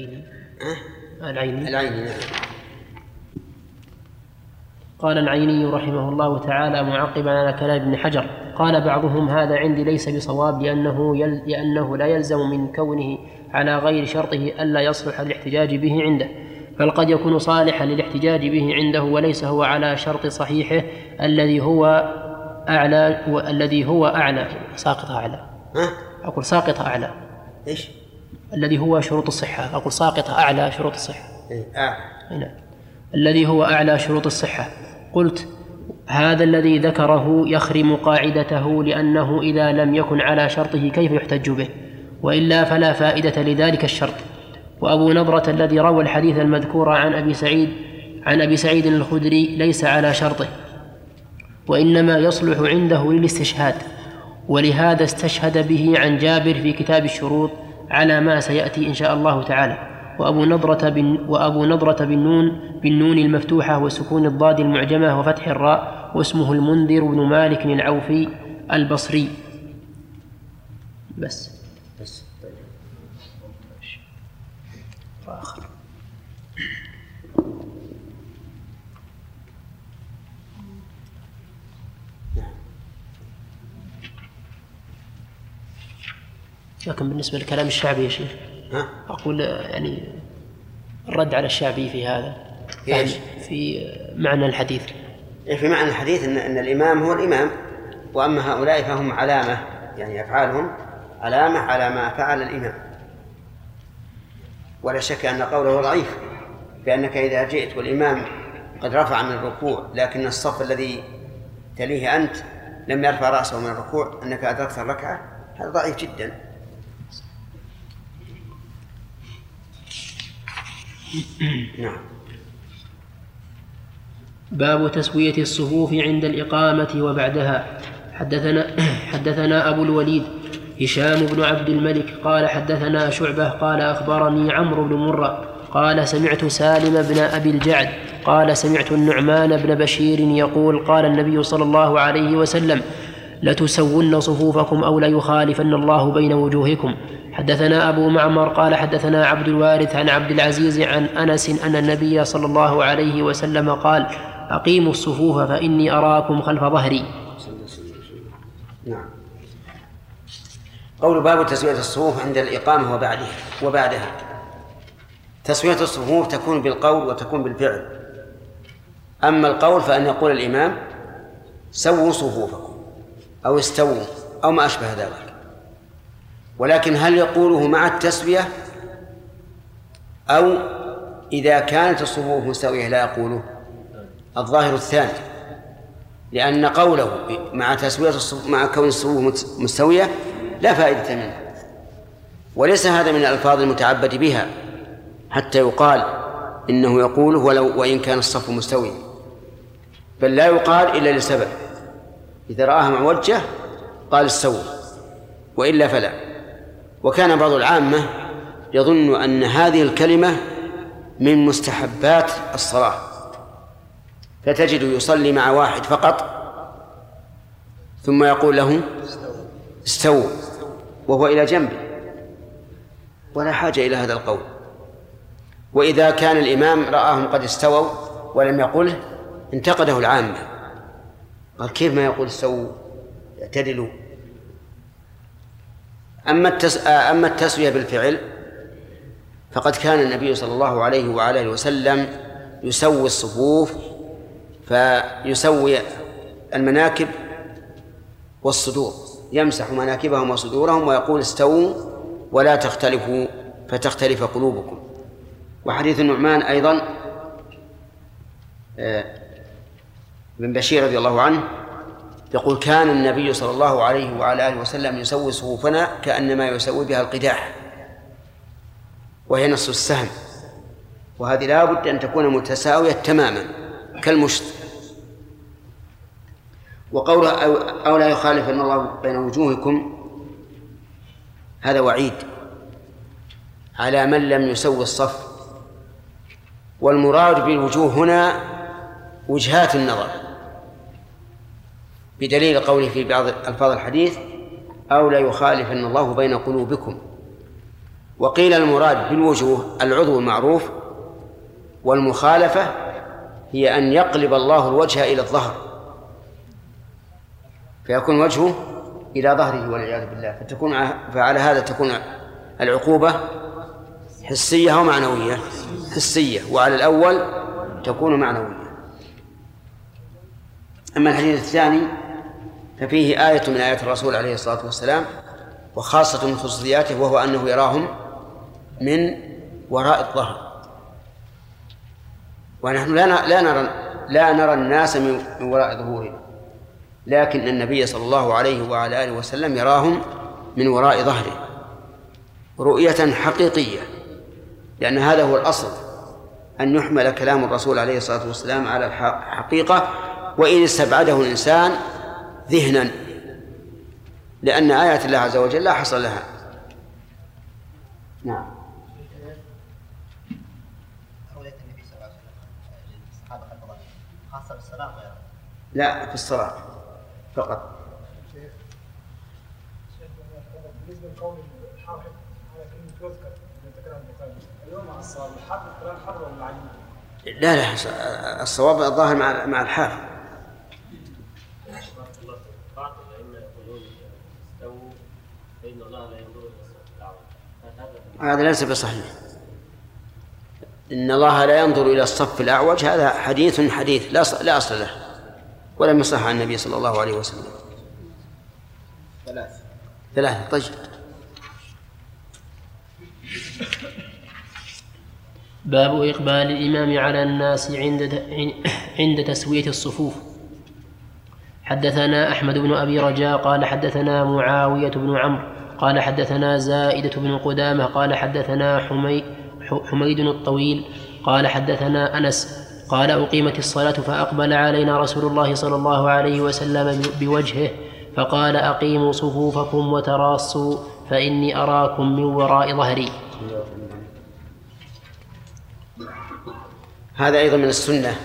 العيني. العيني نعم. قال العيني رحمه الله تعالى معقبا على كلام ابن حجر. قال بعضهم هذا عندي ليس بصواب لأنه, يل لأنه لا يلزم من كونه على غير شرطه ألا يصلح للاحتجاج به عنده. بل قد يكون صالحا للاحتجاج به عنده وليس هو على شرط صحيحه الذي هو أعلى الذي هو أعلى. ساقط أعلى؟ أقول ساقط أعلى. إيش؟ الذي هو شروط الصحة. أقول ساقط أعلى شروط الصحة. إيه،. أي نعم. الذي هو أعلى شروط الصحة. قلت هذا الذي ذكره يخرم قاعدته لأنه إذا لم يكن على شرطه كيف يحتج به؟ وإلا فلا فائدة لذلك الشرط. وأبو نضرة الذي روى الحديث المذكور عن أبي سعيد عن أبي سعيد الخدري ليس على شرطه. وإنما يصلح عنده للاستشهاد. ولهذا استشهد به عن جابر في كتاب الشروط على ما سيأتي إن شاء الله تعالى. وأبو نضرة بن وأبو نضرة بالنون بالنون المفتوحة وسكون الضاد المعجمة وفتح الراء واسمه المنذر بن مالك العوفي البصري. بس طيب. وآخر لكن بالنسبة لكلام الشعبي يا شيخ ها؟ أقول يعني الرد على الشعبي في هذا في إيش؟ في معنى الحديث إيه، في معنى الحديث ان إن الإمام هو الإمام وأما هؤلاء فهم علامة يعني أفعالهم علامة على ما فعل الإمام ولا شك أن قوله ضعيف بانك إذا جئت والإمام قد رفع من الركوع لكن الصف الذي تليه أنت لم يرفع رأسه من الركوع أنك أدركت الركعة هذا ضعيف جدا نعم. باب تسوية الصفوف عند الإقامة وبعدها. حدثنا حدثنا أبو الوليد هشام بن عبد الملك قال حدثنا شعبة قال أخبرني عمرو بن مرة قال سمعت سالم بن أبي الجعد قال سمعت النعمان بن بشير يقول قال النبي صلى الله عليه وسلم لتسون صفوفكم أو ليخالفن الله بين وجوهكم. حدثنا أبو معمر قال حدثنا عبد الوارث عن عبد العزيز عن أنس أن النبي صلى الله عليه وسلم قال أقيموا الصفوف فإني أراكم خلف ظهري. نعم. قول باب تسوية الصفوف عند الإقامة وبعدها وبعدها. تسوية الصفوف تكون بالقول وتكون بالفعل. أما القول فأن يقول الإمام سووا صفوفكم أو استووا أو ما أشبه ذلك. ولكن هل يقوله مع التسوية أو إذا كانت الصفوف مستوية لا يقوله. الظاهر الثاني لأن قوله مع تسوية الصفوف مع كون الصفوف مستوية لا فائدة منه. وليس هذا من الألفاظ المتعبد بها. حتى يقال إنه يقوله ولو وإن كان الصف مستويا بل لا يقال إلا لسبب. إذا رآها معوجة قال استووا وإلا فلا. وكان بعض العامة يظن أن هذه الكلمة من مستحبات الصلاة. فتجد يصلي مع واحد فقط ثم يقول له استووا وهو إلى جنبه. ولا حاجة إلى هذا القول. وإذا كان الإمام رآهم قد استووا ولم يقله انتقده العامة. قال كيف ما يقول استووا؟ اعتدلوا. أما التس... أما التسوية بالفعل فقد كان النبي صلى الله عليه وعلى وسلم يسوي الصفوف فيسوي المناكب والصدور يمسح مناكبهم وصدورهم ويقول استووا ولا تختلفوا فتختلف قلوبكم. وحديث النعمان أيضا آه، بن بشير رضي الله عنه يقول كان النبي صلى الله عليه وعلى آله وسلم يسوي صفوفنا كأنما يسوي بها القداح وهي نصف السهم وهذه لا بد أن تكون متساوية تماما كالمشط. وقوله أو, أو لا يخالف أن الله بين وجوهكم هذا وعيد على من لم يسوي الصف. والمراد بالوجوه هنا وجهات النظر. بدليل قوله في بعض ألفاظ الحديث أو لا يخالفن الله بين قلوبكم. وقيل المراد بالوجوه العضو المعروف والمخالفة هي أن يقلب الله الوجه إلى الظهر. فيكون وجهه إلى ظهره والعياذ بالله. فتكون فعلى هذا تكون العقوبة حسية أو معنوية؟ حسية. وعلى الأول تكون معنوية. أما الحديث الثاني ففيه آية من آيات الرسول عليه الصلاة والسلام وخاصة من خصوصياته وهو أنه يراهم من وراء الظهر. ونحن لا لا نرى لا نرى الناس من وراء ظهورهم لكن النبي صلى الله عليه وعلى آله وسلم يراهم من وراء ظهره. رؤية حقيقية لأن هذا هو الأصل أن يحمل كلام الرسول عليه الصلاة والسلام على الحقيقة وإن استبعده الإنسان ذهنا لأن آيات الله عز وجل لا حصر لها. نعم. لا في الصلاة فقط. بالنسبة لقول الحافظ على كلمة يذكر اليوم الحافظ كلام حر ولا لا لا الصواب الظاهر مع مع الحافظ. هذا ليس بصحيح. إن الله لا ينظر إلى الصف الأعوج هذا حديث حديث لا لا أصل له ولم يصح عن النبي صلى الله عليه وسلم. ثلاث. ثلاثة طيب. باب إقبال الإمام على الناس عند عند تسوية الصفوف. حدثنا أحمد بن أبي رجاء قال حدثنا معاوية بن عمرو قال حدثنا زائدة بن قدامة قال حدثنا حمي حميد الطويل قال حدثنا أنس قال أقيمت الصلاة فأقبل علينا رسول الله صلى الله عليه وسلم بوجهه فقال أقيموا صفوفكم وتراصوا فإني أراكم من وراء ظهري. هذا أيضا من السنة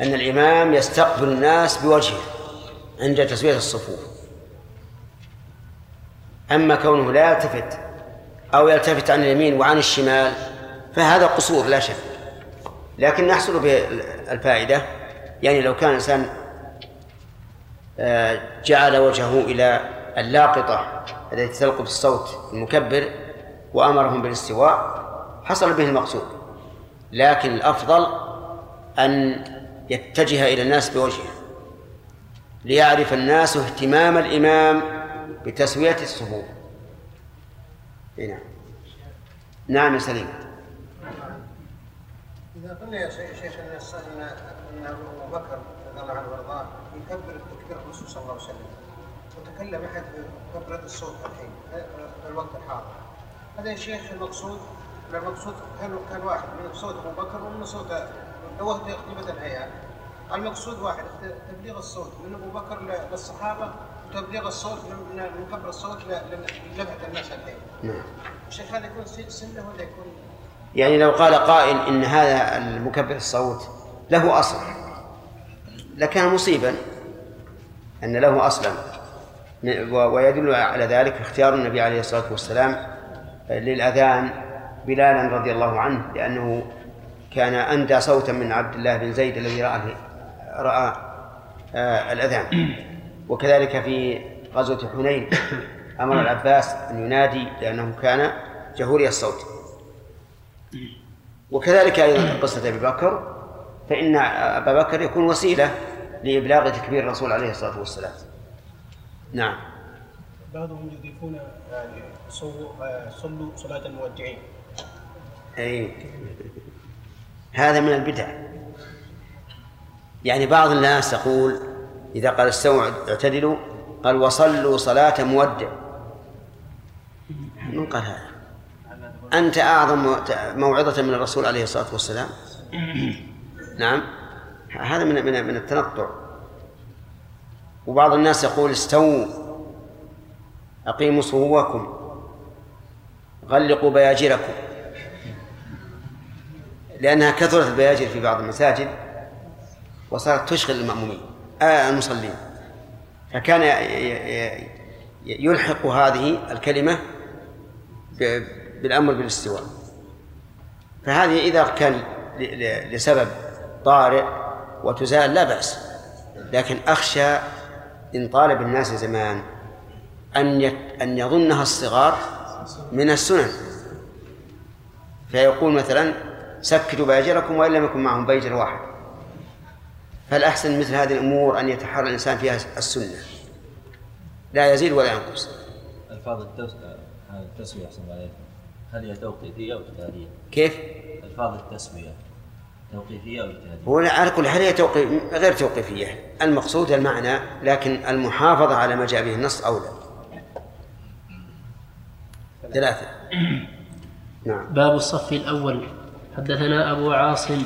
أن الإمام يستقبل الناس بوجهه. عند تسوية الصفوف. أما كونه لا يلتفت أو يلتفت عن اليمين وعن الشمال فهذا قصور لا شك. لكن نحصل به الفائدة يعني لو كان الإنسان آه، جعل وجهه إلى اللاقطة التي تلقط الصوت المكبر وأمرهم بالاستواء حصل به المقصود. لكن الأفضل أن يتجه إلى الناس بوجهه. ليعرف الناس اهتمام الإمام بتسوية الصفوف نعم. نعم يا سليم. إذا قلنا يا شيخ أن أن أبو بكر رضي الله عنه وأرضاه يكبر التكبير الرسول صلى الله عليه وسلم. وتكلم أحد بكبرة الصوت الحين في الوقت الحاضر. هذا يا شيخ المقصود المقصود كان كان واحد من صوت أبو بكر ومن صوت لو قيمه الهيئة. المقصود واحد تبليغ الصوت من أبو بكر للصحابة وتبليغ الصوت من مكبر الصوت للفت الناس الحين. نعم. الشيخ هذا يكون سنه ولا يكون يعني لو قال قائل إن هذا المكبر الصوت له أصل لكان مصيبا أن له أصلا ويدل على ذلك اختيار النبي عليه الصلاة والسلام للأذان بلالا رضي الله عنه لأنه كان أندى صوتا من عبد الله بن زيد الذي رأى رأى آه الأذان. وكذلك في غزوة حنين أمر العباس أن ينادي لأنه كان جهوري الصوت. وكذلك أيضا قصة أبي بكر فإن أبا بكر يكون وسيلة لإبلاغ تكبير الرسول عليه الصلاة والسلام. نعم. بعضهم يضيفون يعني صلوا صلاة المودعين. أي. هذا من البدع. يعني بعض الناس يقول إذا قال استووا اعتدلوا قال وصلوا صلاة مودع. من قال هذا؟ أنت أعظم موعظة من الرسول عليه الصلاة والسلام؟ نعم. هذا من من من التنطع. وبعض الناس يقول استووا أقيموا صفوفكم غلقوا بياجركم. لأنها كثرت البياجر في بعض المساجد. وصارت تشغل المأمومين. آه المصلين. فكان يلحق هذه الكلمة بالأمر بالاستواء. فهذه إذا كان لسبب طارئ وتزال لا بأس. لكن أخشى إن طال بالناس زمان أن أن يظنها الصغار من السنن. فيقول مثلا سكتوا بأجركم وإن لم يكن معهم بيجر واحد. فالأحسن مثل هذه الأمور أن يتحرى الإنسان فيها السنة؟ لا يزيد ولا ينقص. ألفاظ التسوية أحسن عليكم. هل هي توقيفية أو اجتهادية؟ كيف؟ ألفاظ التسوية توقيفية أو اجتهادية؟ هو على كل حال هي توقيف غير توقيفية. المقصود المعنى لكن المحافظة على ما جاء به النص أولى. ثلاثة. نعم. باب الصف الأول. حدثنا أبو عاصم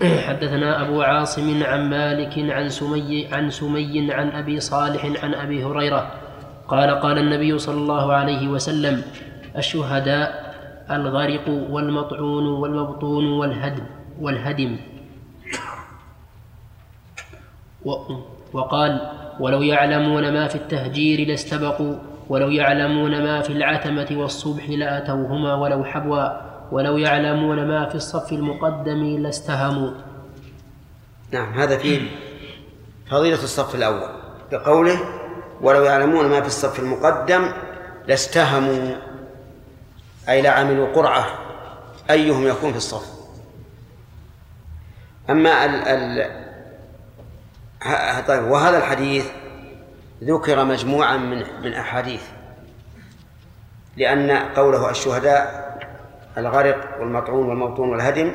حدثنا أبو عاصم عن مالك عن سمي عن سمي عن أبي صالح عن أبي هريرة قال قال النبي صلى الله عليه وسلم الشهداء الغرق والمطعون والمبطون والهدم. والهدم وقال ولو يعلمون ما في التهجير لاستبقوا ولو يعلمون ما في العتمة والصبح لأتوهما ولو حبوا. ولو يعلمون ما في الصف المقدم لاستهموا. نعم هذا فيه فضيلة الصف الأول. بقوله ولو يعلمون ما في الصف المقدم لاستهموا أي لعملوا قرعة أيهم يكون في الصف؟ أما ال ال طيب وهذا الحديث ذكر مجموعا من من أحاديث لأن قوله الشهداء الغرق والمطعون والموطون والهدم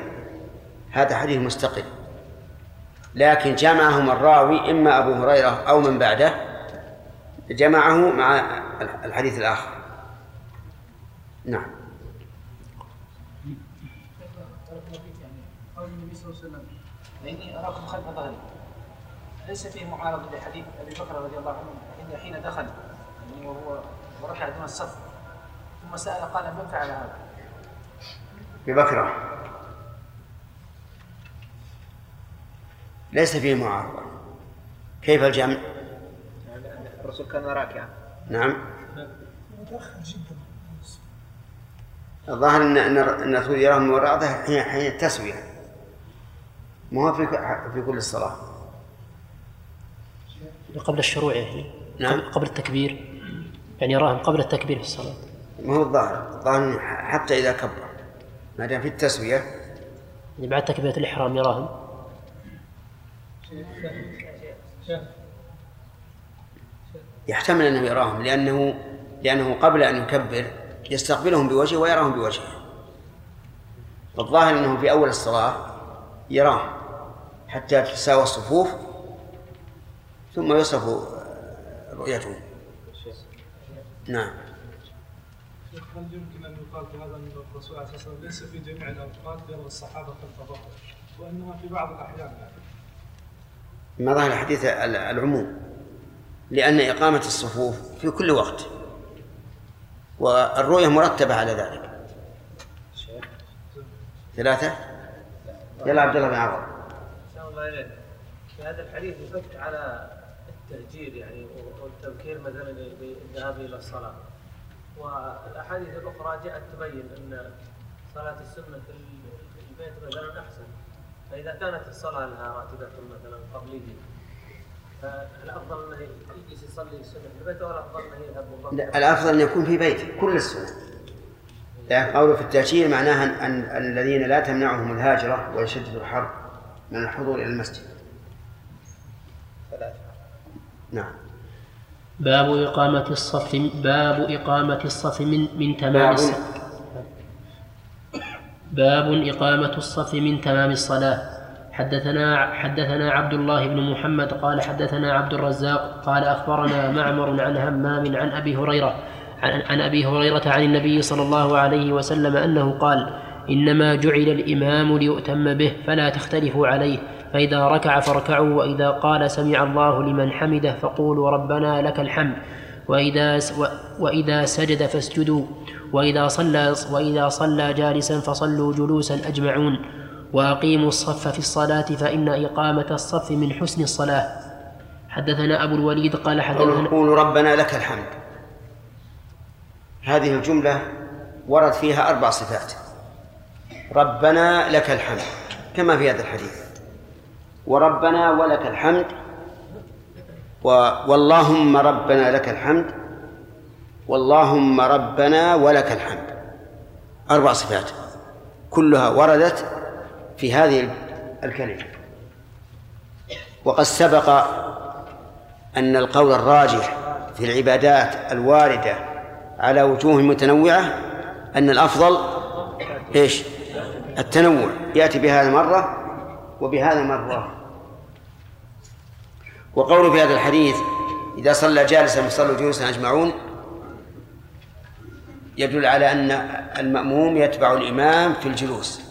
هذا حديث مستقل. لكن جمعهم الراوي إما أبو هريرة أو من بعده جمعه مع الحديث الآخر. نعم. فإني أراكم خلف ظهري. ليس فيه معارضة لحديث أبي بكر رضي الله عنه حين دخل يعني وهو وركع دون الصف ثم سأل قال من فعل هذا؟ ببكرة. ليس فيه معارضة. كيف الجمع؟ الرسول كان راكعا. نعم. الظاهر ان ان إن الرسول يراهم من وراءه حين حين التسوية. ما هو في في كل الصلاة. قبل الشروع يعني. نعم. قبل التكبير. يعني يراهم قبل التكبير في الصلاة. ما هو الظاهر. الظاهر حتى إذا كبر. ما دام في التسوية. يعني بعد تكبيرة الإحرام يراهم. يحتمل أنه يراهم لأنه لأنه قبل أن يكبر يستقبلهم بوجهه ويراهم بوجهه. والظاهر أنه في أول الصلاة يراهم حتى تساوى الصفوف ثم يصف رؤيته. نعم. هل يمكن أن يقال في هذا الرسول عليه الصلاة والسلام ليس في جميع الأوقات يرى الصحابة خلف ظهره وإنما في بعض الأحيان يعني ما ظهر الحديث العموم لأن إقامة الصفوف في كل وقت والرؤية مرتبة على ذلك. ثلاثة؟ يلا عبد الله بن عوض الله في هذا الحديث يفك على التهجير يعني والتبكير مثلا بالذهاب إلى الصلاة. والأحاديث الأخرى جاءت تبين أن صلاة السنة في البيت مثلا أحسن. فإذا كانت الصلاة لها راتبة مثلا قبلية فالأفضل انه يجلس يصلي السنة في البيت ولا الافضل انه يذهب لا الأفضل أن يكون في بيته كل السنة. لكن قوله في التأشير معناها أن الذين لا تمنعهم الهاجرة ولا شدة الحر من الحضور إلى المسجد. نعم. باب إقامة الصف باب إقامة الصف من من تمام باب. باب إقامة الصف من تمام الصلاة. حدثنا حدثنا عبد الله بن محمد قال حدثنا عبد الرزاق قال أخبرنا معمر عن همام عن أبي هريره عن, عن أبي هريرة عن النبي صلى الله عليه وسلم أنه قال إنما جعل الإمام ليؤتم به فلا تختلفوا عليه. فإذا ركع فاركعوا وإذا قال سمع الله لمن حمده فقولوا ربنا لك الحمد. وإذا وإذا سجد فاسجدوا. وإذا صلى وإذا صلى جالسا فصلوا جلوسا أجمعون. وأقيموا الصف في الصلاة فإن إقامة الصف من حسن الصلاة. حدثنا أبو الوليد قال حدثنا قولوا ربنا لك الحمد. هذه الجملة ورد فيها أربع صفات. ربنا لك الحمد كما في هذا الحديث. وربنا ولك الحمد. و واللهم ربنا لك الحمد. واللهم ربنا ولك الحمد. أربع صفات كلها وردت في هذه الكلمة. وقد سبق أن القول الراجح في العبادات الواردة على وجوه متنوعة أن الأفضل إيش؟ التنوع. يأتي بهذا مرة وبهذا مرة وقوله في هذا الحديث إذا صلى جالسا فصلوا جلوسا أجمعون يدل على أن المأموم يتبع الإمام في الجلوس.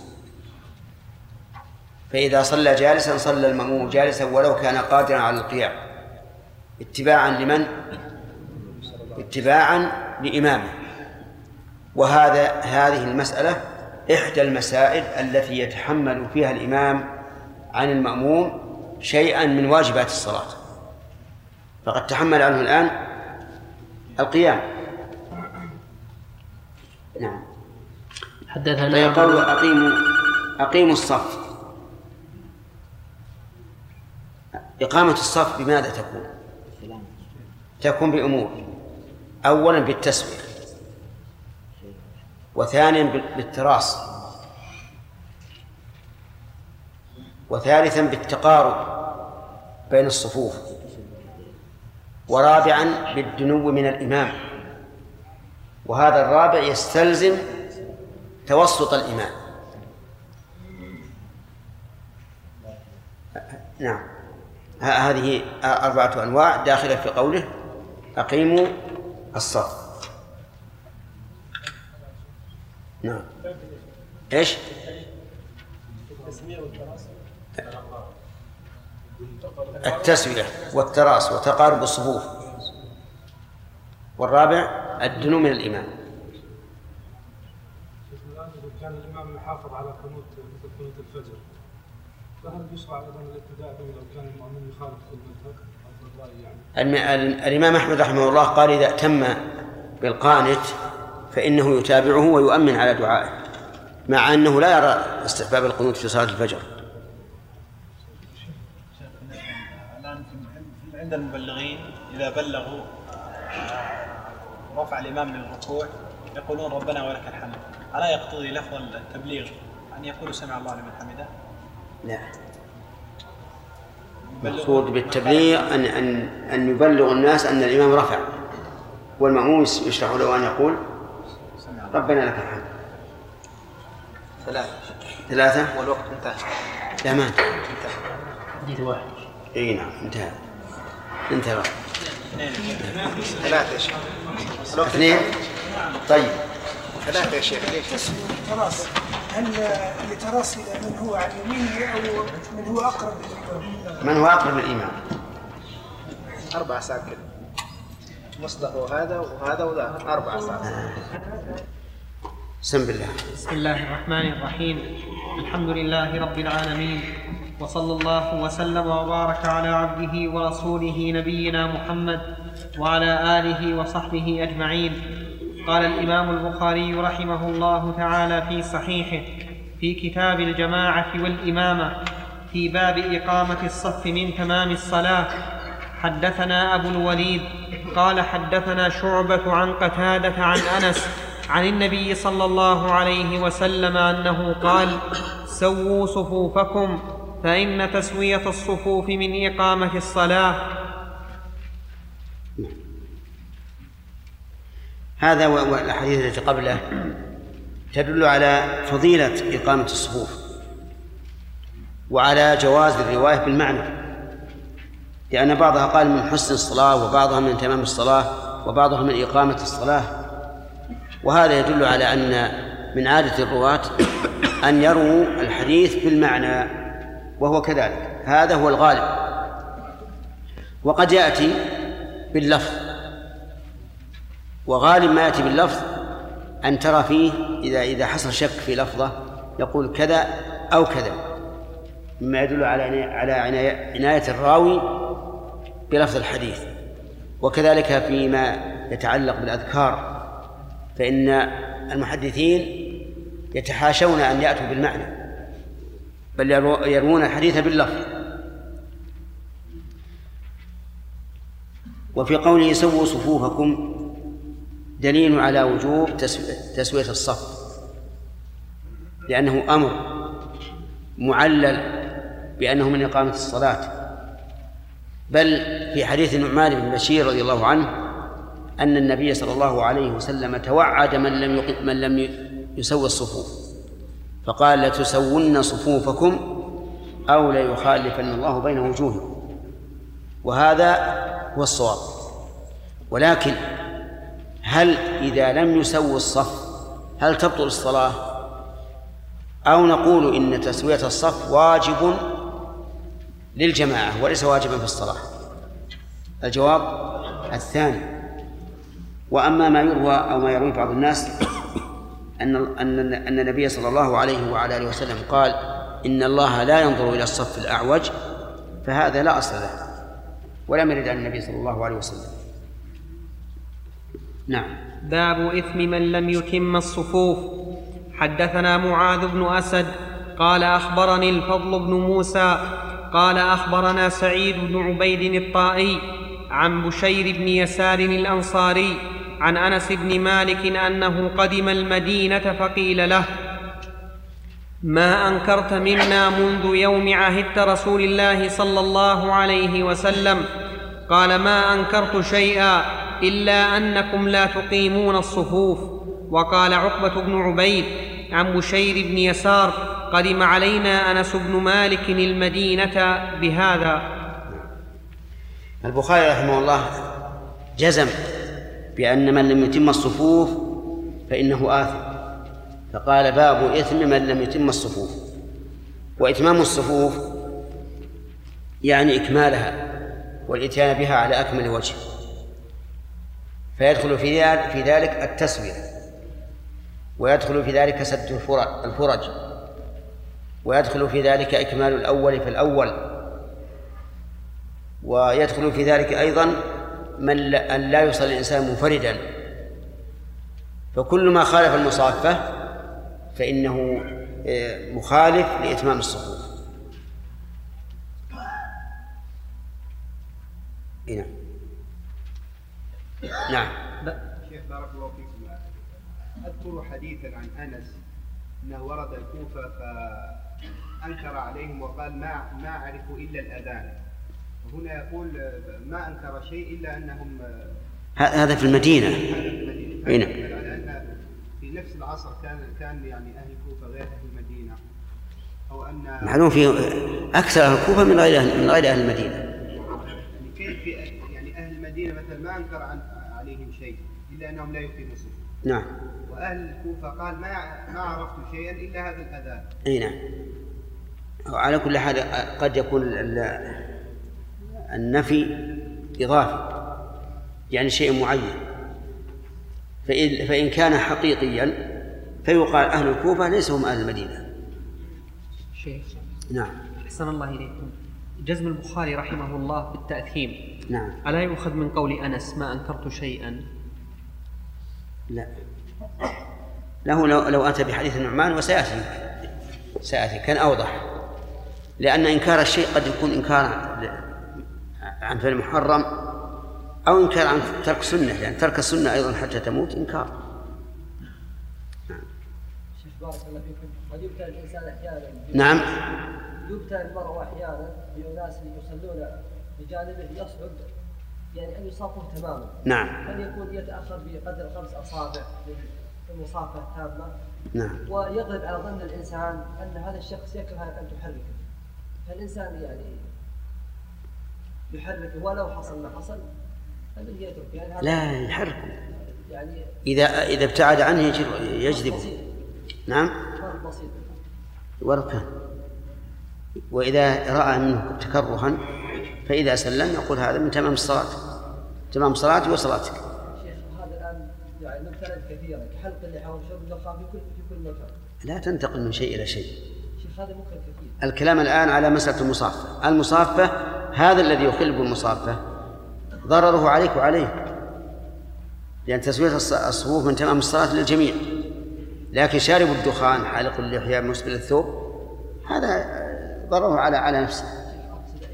فإذا صلى جالسا صلى المأموم جالسا ولو كان قادرا على القيام. اتباعا لمن؟ اتباعا لإمامه. وهذا هذه المسألة إحدى المسائل التي يتحمل فيها الإمام عن المأموم شيئا من واجبات الصلاة. فقد تحمل عنه الآن القيام. نعم. حدثنا فيقول أقيموا أقيموا الصف. إقامة الصف بماذا تكون؟ تكون بأمور. أولا بالتسوية وثانيا بالتراص وثالثا بالتقارب بين الصفوف ورابعا بالدنو من الإمام. وهذا الرابع يستلزم توسط الإمام. نعم. هذه أربعة أنواع. داخلة في قوله أقيموا الصف نعم. إيش؟ التسوية والتراس وتقارب الصفوف. والرابع الدنو من الإمام كان الإمام يحافظ على قنوت مثل قنوت الفجر. فهل يشرع أيضا الابتداء به لو كان المؤمن يخالف أو الرأي يعني؟ الإمام أحمد رحمه الله قال إذا أتم بالقانت فإنه يتابعه ويؤمن على دعائه مع أنه لا يرى استحباب القنوت في صلاة الفجر الآن في- عند المبلغين إذا بلغوا رفع الإمام من الركوع يقولون ربنا ولك الحمد. ألا يقتضي لفظ التبليغ أن يقولوا سمع الله لمن حمده؟ لا. المقصود بالتبليغ أن أن أن يبلغ الناس أن الإمام رفع والمأموم يشرح له أن يقول سمع الله. ربنا لك الحمد. ثلاثة. ثلاثة؟ والوقت انتهى. لا ما حديث واحد. إي نعم انتهى. انتهى ثلاثة يا شيخ. اثنين. طيب. ثلاثة يا شيخ ليش؟ تراص هل اللي تراص من هو عن يمينه أو من هو أقرب للإمام؟ من هو أقرب الإمام أربع ساعات كده. مصدر وهذا وهذا وذا. أربع ساعات. سم بالله بسم الله الرحمن الرحيم. الحمد لله رب العالمين. وصلى الله وسلم وبارك على عبده ورسوله نبينا محمد وعلى آله وصحبه أجمعين. قال الإمام البخاري رحمه الله تعالى في صحيحه في كتاب الجماعة والإمامة في باب إقامة الصف من تمام الصلاة حدثنا أبو الوليد قال حدثنا شعبة عن قتادة عن أنس عن النبي صلى الله عليه وسلم أنه قال سووا صفوفكم فإن تسوية الصفوف من إقامة الصلاة. هذا والأحاديث التي قبله تدل على فضيلة إقامة الصفوف وعلى جواز الرواية بالمعنى لأن بعضها قال من حسن الصلاة وبعضها من تمام الصلاة وبعضها من إقامة الصلاة. وهذا يدل على أن من عادة الرواة أن يرووا الحديث بالمعنى. وهو كذلك. هذا هو الغالب. وقد يأتي باللفظ. وغالب ما يأتي باللفظ أن ترى فيه إذا إذا حصل شك في لفظة يقول كذا أو كذا. مما يدل على على عناية, الراوي بلفظ الحديث. وكذلك فيما يتعلق بالأذكار. فإن المحدثين يتحاشون أن يأتوا بالمعنى. بل يروون الحديث باللفظ. وفي قوله سووا صفوفكم دليل على وجوب تسوية الصف. لأنه أمر معلل بأنه من إقامة الصلاة. بل في حديث النعمان بن بشير رضي الله عنه أن النبي صلى الله عليه وسلم توعد من لم من لم يسوي الصفوف. فقال لتسون صفوفكم أو ليخالفن الله بين وجوهكم. وهذا هو الصواب. ولكن هل إذا لم يسووا الصف هل تبطل الصلاة؟ أو نقول إن تسوية الصف واجب للجماعة وليس واجبا في الصلاة. الجواب الثاني. وأما ما يروى أو ما يروي بعض الناس أن أن أن النبي صلى الله عليه وعلى آله وسلم قال إن الله لا ينظر إلى الصف الأعوج فهذا لا أصل له ولم يرد عن النبي صلى الله عليه وسلم. نعم. باب إثم من لم يتم الصفوف. حدثنا معاذ بن أسد قال أخبرني الفضل بن موسى قال أخبرنا سعيد بن عبيد الطائي عن بشير بن يسار الأنصاري عن أنس بن مالك أنه قدم المدينة فقيل له ما أنكرت منا منذ يوم عهدت رسول الله صلى الله عليه وسلم. قال ما أنكرت شيئا إلا أنكم لا تقيمون الصفوف. وقال عقبة بن عبيد عن بشير بن يسار قدم علينا أنس بن مالك المدينة بهذا. البخاري رحمه الله جزم بأن من لم يتم الصفوف فإنه آثم. فقال باب إثم من لم يتم الصفوف. وإتمام الصفوف يعني إكمالها والاتيان بها على أكمل وجه. فيدخل في ذلك التسوية. ويدخل في ذلك سد الفرج. ويدخل في ذلك إكمال الأول في الأول. ويدخل في ذلك أيضا من أن لا يصلي الإنسان منفردا. فكل ما خالف المصافة فإنه آه، مخالف لإتمام الصفوف. نعم. نعم. شيخ بارك الله فيك أذكر حديثا عن أنس أنه ورد الكوفة فأنكر عليهم وقال ما ما أعرف إلا الأذان. وهنا يقول ما أنكر شيء إلا أنهم هذا في المدينة. هنا. لأن في نفس العصر كان كان يعني أهل الكوفة غير أهل المدينة. أو أن معلوم في أكثر أهل الكوفة من غير من غير أهل المدينة. يعني كيف يعني أهل المدينة مثلا ما أنكر عن عليهم شيء إلا أنهم لا يقيمون الصلاة نعم. وأهل الكوفه قال ما ما عرفت شيئا إلا هذا الأذان. أي نعم. على كل حال قد يكون النفي إضافي يعني شيء معين. فإن, فإن كان حقيقيا فيقال أهل الكوفة ليسوا هم أهل المدينة. شيخ نعم. أحسن الله إليكم. جزم البخاري رحمه الله بالتأثيم. نعم. ألا يؤخذ من قول أنس ما أنكرت شيئا؟ لا. له لو, لو أتى بحديث النعمان وسيأتي سيأتي كان أوضح. لأن إنكار الشيء قد يكون إنكار عن فعل محرم أو إنكار عن ترك سنة لأن يعني ترك السنة أيضا حتى تموت إنكار. نعم شيخ بارك الله فيكم. قد يبتلى الإنسان أحيانا. نعم. يبتلى المرء أحيانا بأناس يصلون بجانبه يصعب يعني أن يصافه تماما. نعم. أن يكون يتأخر بقدر خمس أصابع في المصافة التامة. نعم. ويغلب على ظن الإنسان أن هذا الشخص يكره أن تحركه. فالإنسان يعني يحركه ولو حصل ما حصل. فمن يترك يعني لا يحركه يعني إذا إذا ابتعد عنه يجذبه نعم؟ فرق بسيط. وركه وإذا رأى منه تكرها فإذا سلم يقول هذا من تمام الصلاة. تمام صلاتي وصلاتك. شيخ هذا الآن يعني مبتلى كثيرا. كحلق اللحى الدخان في كل في كل مكان. لا تنتقل من شيء إلى شيء. شيخ هذا ممكن كثير الكلام الآن على مسألة المصافة. المصافة هذا الذي يخل بالمصافة. ضرره عليك وعليه. لأن تسوية الصفوف من تمام الصلاة للجميع. لكن شارب الدخان حالق اللحية مسبل الثوب هذا ضرره على على نفسه.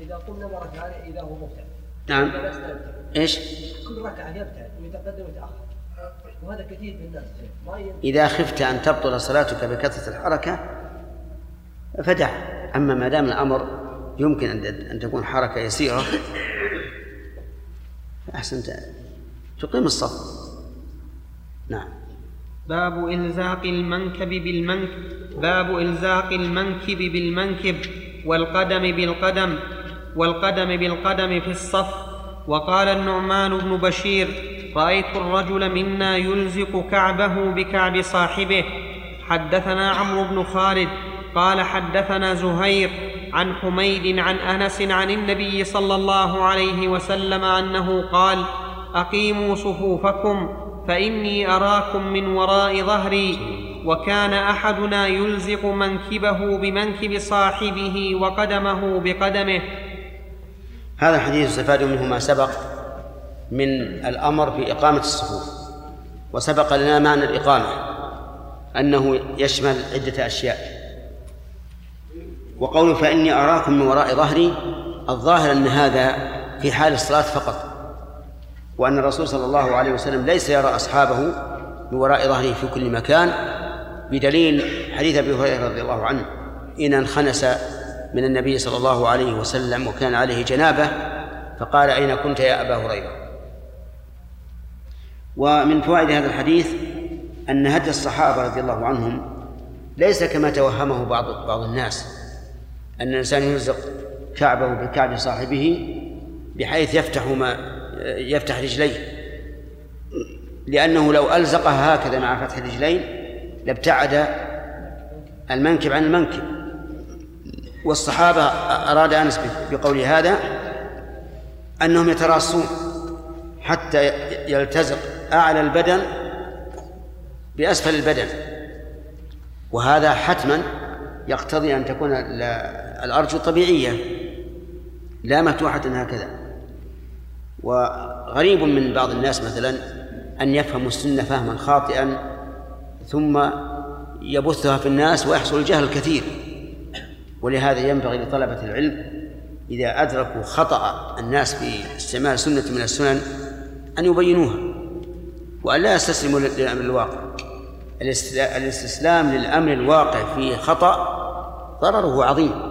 إذا قلنا مرة إذا هو مبتعد. نعم. إذا. إيش؟ كل ركعة يبتعد ويتقدم ويتأخر. وهذا كثير من الناس. إذا خفت أن تبطل صلاتك بكثرة الحركة فدع. أما ما دام الأمر يمكن أن تكون حركة يسيرة أحسنت تقيم الصف. نعم. باب إلزاق المنكب بالمنكب. باب إلزاق المنكب بالمنكب. والقدم بالقدم. والقدم بالقدم في الصف. وقال النعمان بن بشير رأيت الرجل منا يلزق كعبه بكعب صاحبه. حدثنا عمرو بن خالد قال حدثنا زهير عن حميد عن أنس عن النبي صلى الله عليه وسلم أنه قال أقيموا صفوفكم فإني أراكم من وراء ظهري وكان أحدنا يلزق منكبه بمنكب صاحبه وقدمه بقدمه. هذا الحديث يستفاد منه ما سبق من الأمر بإقامة الصفوف وسبق لنا معنى الإقامة أنه يشمل عدة أشياء. وقوله فإني أراكم من وراء ظهري الظاهر أن هذا في حال الصلاة فقط وأن الرسول صلى الله عليه وسلم ليس يرى أصحابه من وراء ظهره في كل مكان بدليل حديث أبي هريرة رضي الله عنه إن انخنس من النبي صلى الله عليه وسلم وكان عليه جنابة فقال أين كنت يا أبا هريرة؟ ومن فوائد هذا الحديث أن هدي الصحابة رضي الله عنهم ليس كما توهمه بعض بعض الناس أن الإنسان يلزق كعبه بكعب صاحبه بحيث يفتح ما يفتح رجليه. لأنه لو ألزقها هكذا مع فتح الرجلين لابتعد المنكب عن المنكب. والصحابة أراد أنس بقول هذا أنهم يتراصون حتى يلتزق أعلى البدن بأسفل البدن. وهذا حتما يقتضي أن تكون الأرجل طبيعية لا مفتوحة هكذا. وغريب من بعض الناس مثلا أن يفهموا السنة فهما خاطئا ثم يبثها في الناس ويحصل الجهل الكثير. ولهذا ينبغي لطلبة العلم إذا أدركوا خطأ الناس في استعمال سنة من السنن أن يبينوها وأن لا يستسلموا للأمر الواقع. الاستسلام للأمر الواقع في خطأ ضرره عظيم.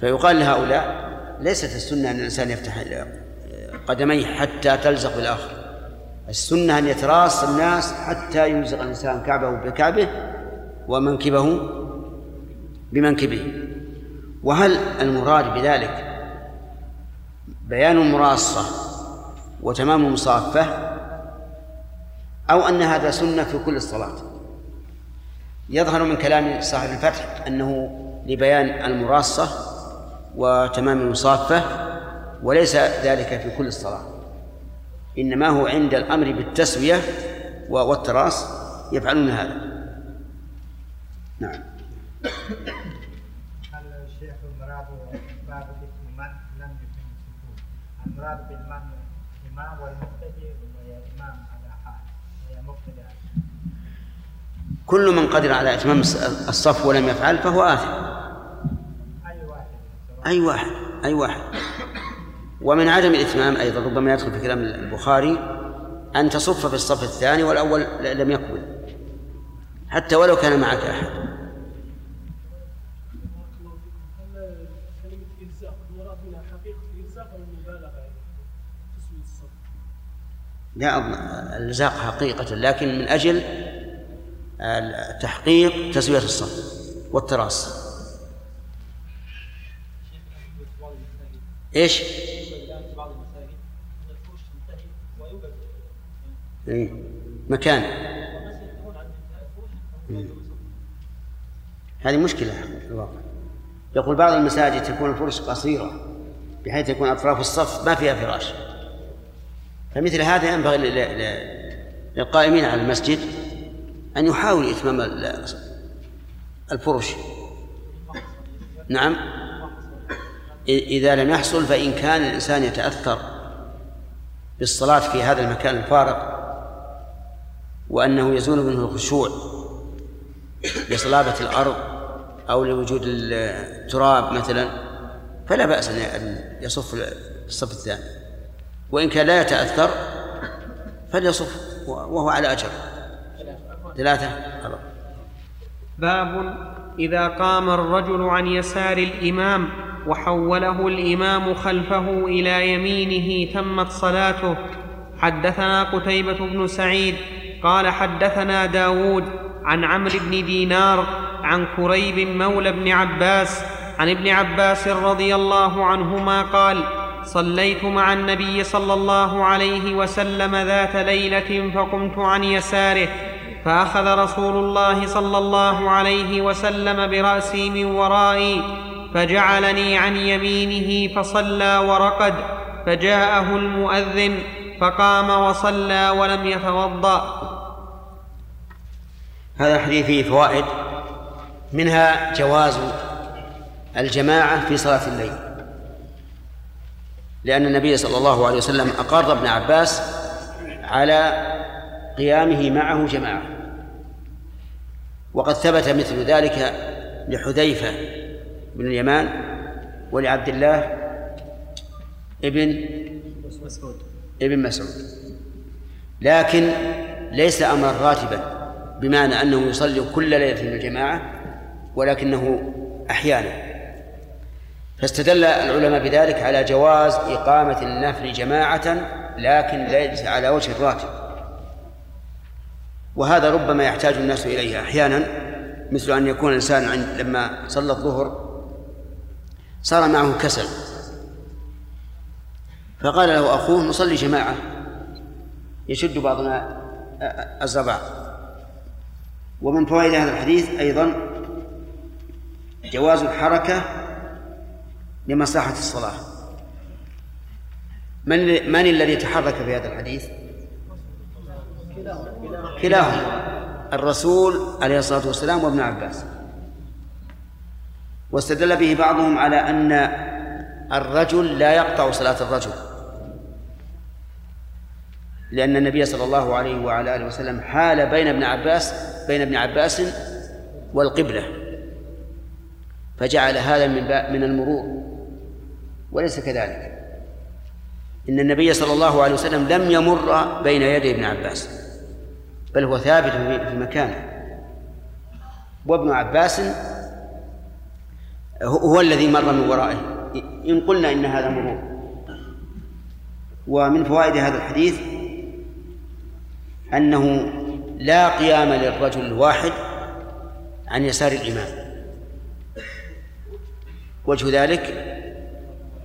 فيقال لهؤلاء ليست السنة أن الإنسان يفتح قدميه حتى تلزق بالآخر. السنة أن يتراص الناس حتى يلزق الإنسان كعبه بكعبه ومنكبه بمنكبه. وهل المراد بذلك بيان المراصة وتمام المصافة أو أن هذا سنة في كل الصلاة؟ يظهر من كلام صاحب الفتح أنه لبيان المراصة وتمام المصافة وليس ذلك في كل الصلاة. إنما هو عند الأمر بالتسوية والتراص يفعلون هذا. نعم. هل الشيخ المراد باب اسم من لم يتم السكون المراد بالمن إمام والمقتدي وهي إمام على حال وهي كل من قدر على إتمام الصف ولم يفعل فهو آثم. أي واحد أي واحد. ومن عدم الإتمام أيضا ربما يدخل في كلام البخاري أن تصف في الصف الثاني والأول لم يقبل حتى ولو كان معك أحد. لا أظن الإلزاق حقيقة لكن من أجل تحقيق تسوية الصف والتراص. إيش؟ إيه؟ مكان. هذه مشكلة الواقع يقول بعض المساجد تكون الفرش قصيرة بحيث يكون أطراف الصف ما فيها فراش فمثل هذا ينبغي للقائمين على المسجد أن يحاولوا إتمام ال- الفرش نعم إذا لم يحصل فإن كان الإنسان يتأثر بالصلاة في هذا المكان الفارغ وأنه يزول منه الخشوع لصلابة الأرض أو لوجود التراب مثلا فلا بأس أن يصف الصف الثاني. وإن كان لا يتأثر فليصف وهو على أجر. ثلاثة. خلاص باب إذا قام الرجل عن يسار الإمام وحوله الإمام خلفه إلى يمينه تمت صلاته. حدثنا قتيبة بن سعيد قال حدثنا داود عن عمرو بن دينار عن كريب مولى بن عباس عن ابن عباس رضي الله عنهما قال صليت مع النبي صلى الله عليه وسلم ذات ليلة فقمت عن يساره فأخذ رسول الله صلى الله عليه وسلم برأسي من ورائي فجعلني عن يمينه فصلى ورقد فجاءه المؤذن فقام وصلى ولم يتوضأ. هذا الحديث فيه فوائد منها جواز الجماعة في صلاة الليل. لأن النبي صلى الله عليه وسلم أقر ابن عباس على قيامه معه جماعة. وقد ثبت مثل ذلك لحذيفة بن اليمان ولعبد الله ابن مسعود ابن مسعود. لكن ليس أمرا راتبا بمعنى أنه يصلي كل ليلة في الجماعة ولكنه أحيانا. فاستدل العلماء بذلك على جواز إقامة النفل جماعة لكن ليس على وجه الراتب. وهذا ربما يحتاج الناس إليه أحيانا مثل أن يكون الإنسان عند لما صلى الظهر صار معه كسل. فقال له أخوه نصلي جماعة. يشد بعضنا الزبع ومن فوائد هذا الحديث أيضا جواز الحركة لمصلحة الصلاة. من من الذي تحرك في هذا الحديث؟ كلاهما. الرسول عليه الصلاة والسلام وابن عباس. واستدل به بعضهم على أن الرجل لا يقطع صلاة الرجل. لأن النبي صلى الله عليه وعلى آله وسلم حال بين ابن عباس بين ابن عباس والقبلة. فجعل هذا من من المرور. وليس كذلك. إن النبي صلى الله عليه وسلم لم يمر بين يدي ابن عباس. بل هو ثابت في مكانه. وابن عباس هو الذي مر من ورائه. إن قلنا إن هذا مرور. ومن فوائد هذا الحديث أنه لا قيام للرجل الواحد عن يسار الإمام وجه ذلك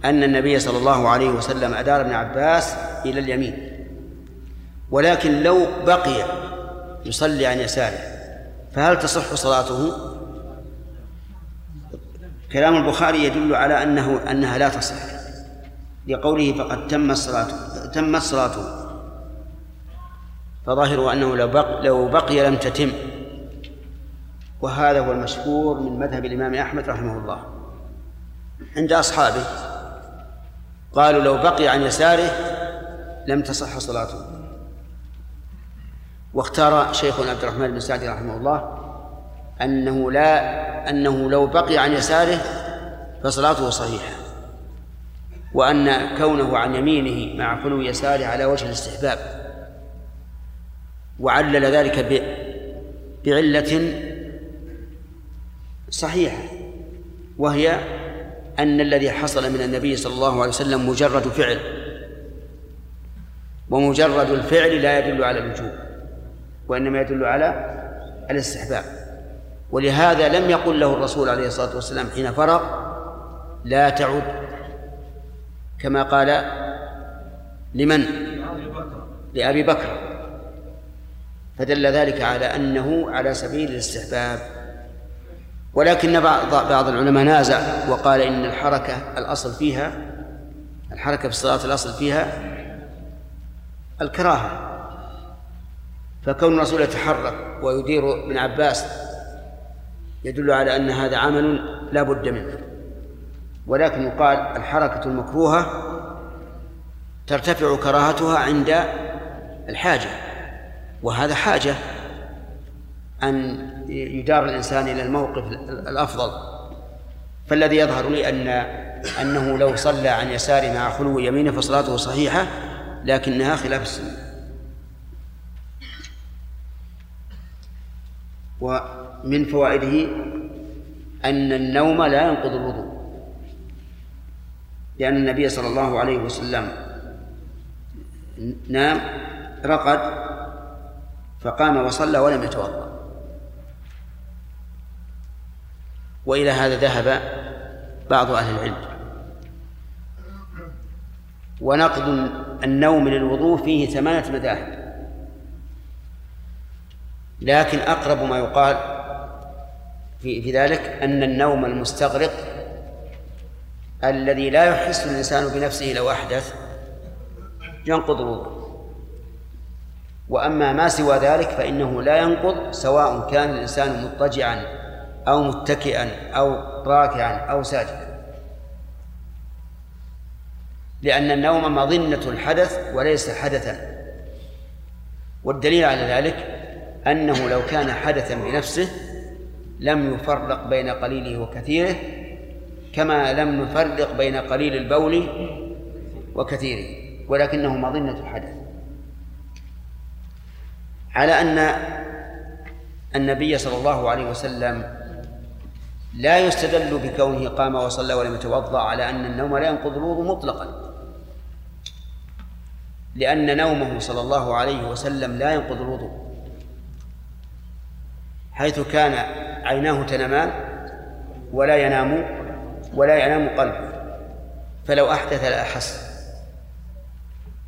أن النبي صلى الله عليه وسلم أدار ابن عباس إلى اليمين. ولكن لو بقي يصلي عن يساره فهل تصح صلاته؟ كلام البخاري يدل على أنه أنها لا تصح. لقوله فقد تم صلاته تمت صلاته فظاهره أنه لو بقي, لو بقي لم تتم. وهذا هو المشهور من مذهب الإمام أحمد رحمه الله. عند أصحابه. قالوا لو بقي عن يساره لم تصح صلاته. واختار شيخنا عبد الرحمن بن سعد رحمه الله أنه لا أنه لو بقي عن يساره فصلاته صحيحة وأن كونه عن يمينه مع خلو يساره على وجه الاستحباب وعلل ذلك بعلة صحيحة وهي أن الذي حصل من النبي صلى الله عليه وسلم مجرد فعل ومجرد الفعل لا يدل على الوجوب وإنما يدل على الاستحباب. ولهذا لم يقل له الرسول عليه الصلاة والسلام حين فرغ لا تعد كما قال لمن؟ لأبي بكر. فدل ذلك على أنه على سبيل الاستحباب. ولكن بعض بعض العلماء نازع وقال إن الحركة الأصل فيها الحركة في الصلاة الأصل فيها الكراهة. فكون الرسول يتحرك ويدير ابن عباس يدل على أن هذا عمل لا بد منه. ولكن يقال الحركة المكروهة ترتفع كراهتها عند الحاجة وهذا حاجة أن يدار الإنسان إلى الموقف الأفضل. فالذي يظهر لي أن أنه لو صلى عن يساره مع خلو يمينه فصلاته صحيحة لكنها خلاف السنة ومن فوائده أن النوم لا ينقض الوضوء. لأن النبي صلى الله عليه وسلم نام رقد فقام وصلى ولم يتوضأ. وإلى هذا ذهب بعض أهل العلم. ونقض النوم للوضوء فيه ثمانية مذاهب. لكن أقرب ما يقال في, في ذلك أن النوم المستغرق الذي لا يحس الإنسان بنفسه لو أحدث ينقض الوضوء. وأما ما سوى ذلك فإنه لا ينقض سواء كان الإنسان مضطجعا أو متكئا أو راكعا أو ساجدا. لأن النوم مظنة الحدث وليس حدثا. والدليل على ذلك أنه لو كان حدثا بنفسه لم يفرق بين قليله وكثيره كما لم نفرق بين قليل البول وكثيره ولكنه مظنة الحدث. على أن النبي صلى الله عليه وسلم لا يستدل بكونه قام وصلى ولم يتوضأ على أن النوم لا ينقض الوضوء مطلقا. لأن نومه صلى الله عليه وسلم لا ينقض الوضوء. حيث كان عيناه تنامان ولا ينام ولا ينام قلبه فلو أحدث لأحس.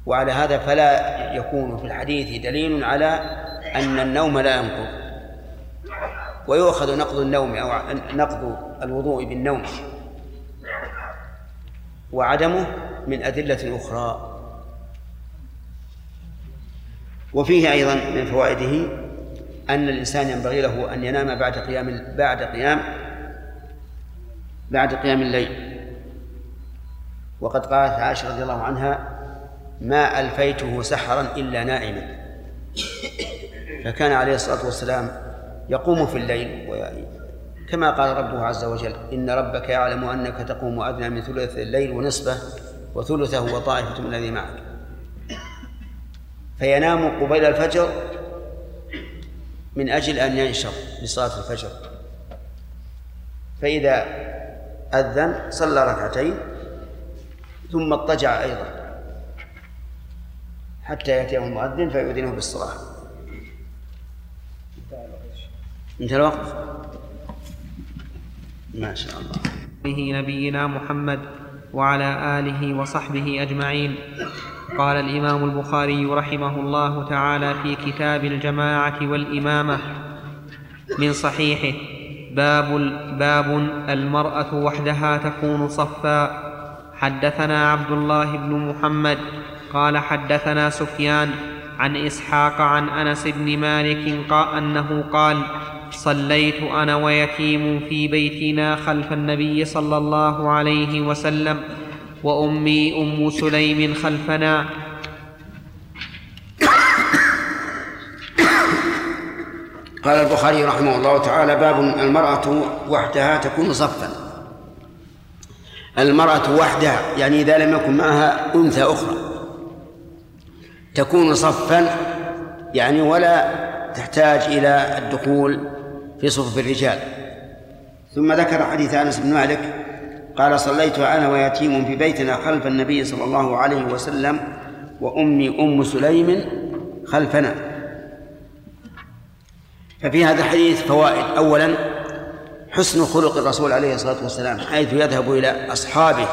وعلى هذا فلا يكون في الحديث دليل على أن النوم لا ينقض. ويؤخذ نقض النوم أو نقض الوضوء بالنوم. وعدمه من أدلة أخرى. وفيه أيضا من فوائده أن الإنسان ينبغي له أن ينام بعد قيام بعد قيام بعد قيام الليل. وقد قالت عائشة رضي الله عنها ما ألفيته سحرا إلا نائما. فكان عليه الصلاة والسلام يقوم في الليل كما قال ربه عز وجل إن ربك يعلم أنك تقوم أدنى من ثلث الليل ونصفه وثلثه وطائفة من الذي معك. فينام قبيل الفجر من أجل أن ينشط لصلاة الفجر. فإذا أذن صلى ركعتين ثم اضطجع أيضا حتى يأتيه المؤذن فيؤذنه بالصلاة. انتهى الوقت. ما شاء الله. به نبينا محمد وعلى آله وصحبه أجمعين. قال الإمام البخاري رحمه الله تعالى في كتاب الجماعة والإمامة من صحيحه باب باب المرأة وحدها تكون صفا حدثنا عبد الله بن محمد قال حدثنا سفيان عن إسحاق عن أنس بن مالك قال أنه قال صليت أنا ويتيم في بيتنا خلف النبي صلى الله عليه وسلم. وأمي أم سليم خلفنا. قال البخاري رحمه الله تعالى باب المرأة وحدها تكون صفا. المرأة وحدها يعني إذا لم يكن معها أنثى أخرى تكون صفا يعني ولا تحتاج إلى الدخول في صفوف الرجال. ثم ذكر حديث أنس بن مالك قال صليت أنا ويتيم في بيتنا خلف النبي صلى الله عليه وسلم وأمي أم سليم خلفنا. ففي هذا الحديث فوائد. اولا حسن خلق الرسول عليه الصلاة والسلام حيث يذهب إلى أصحابه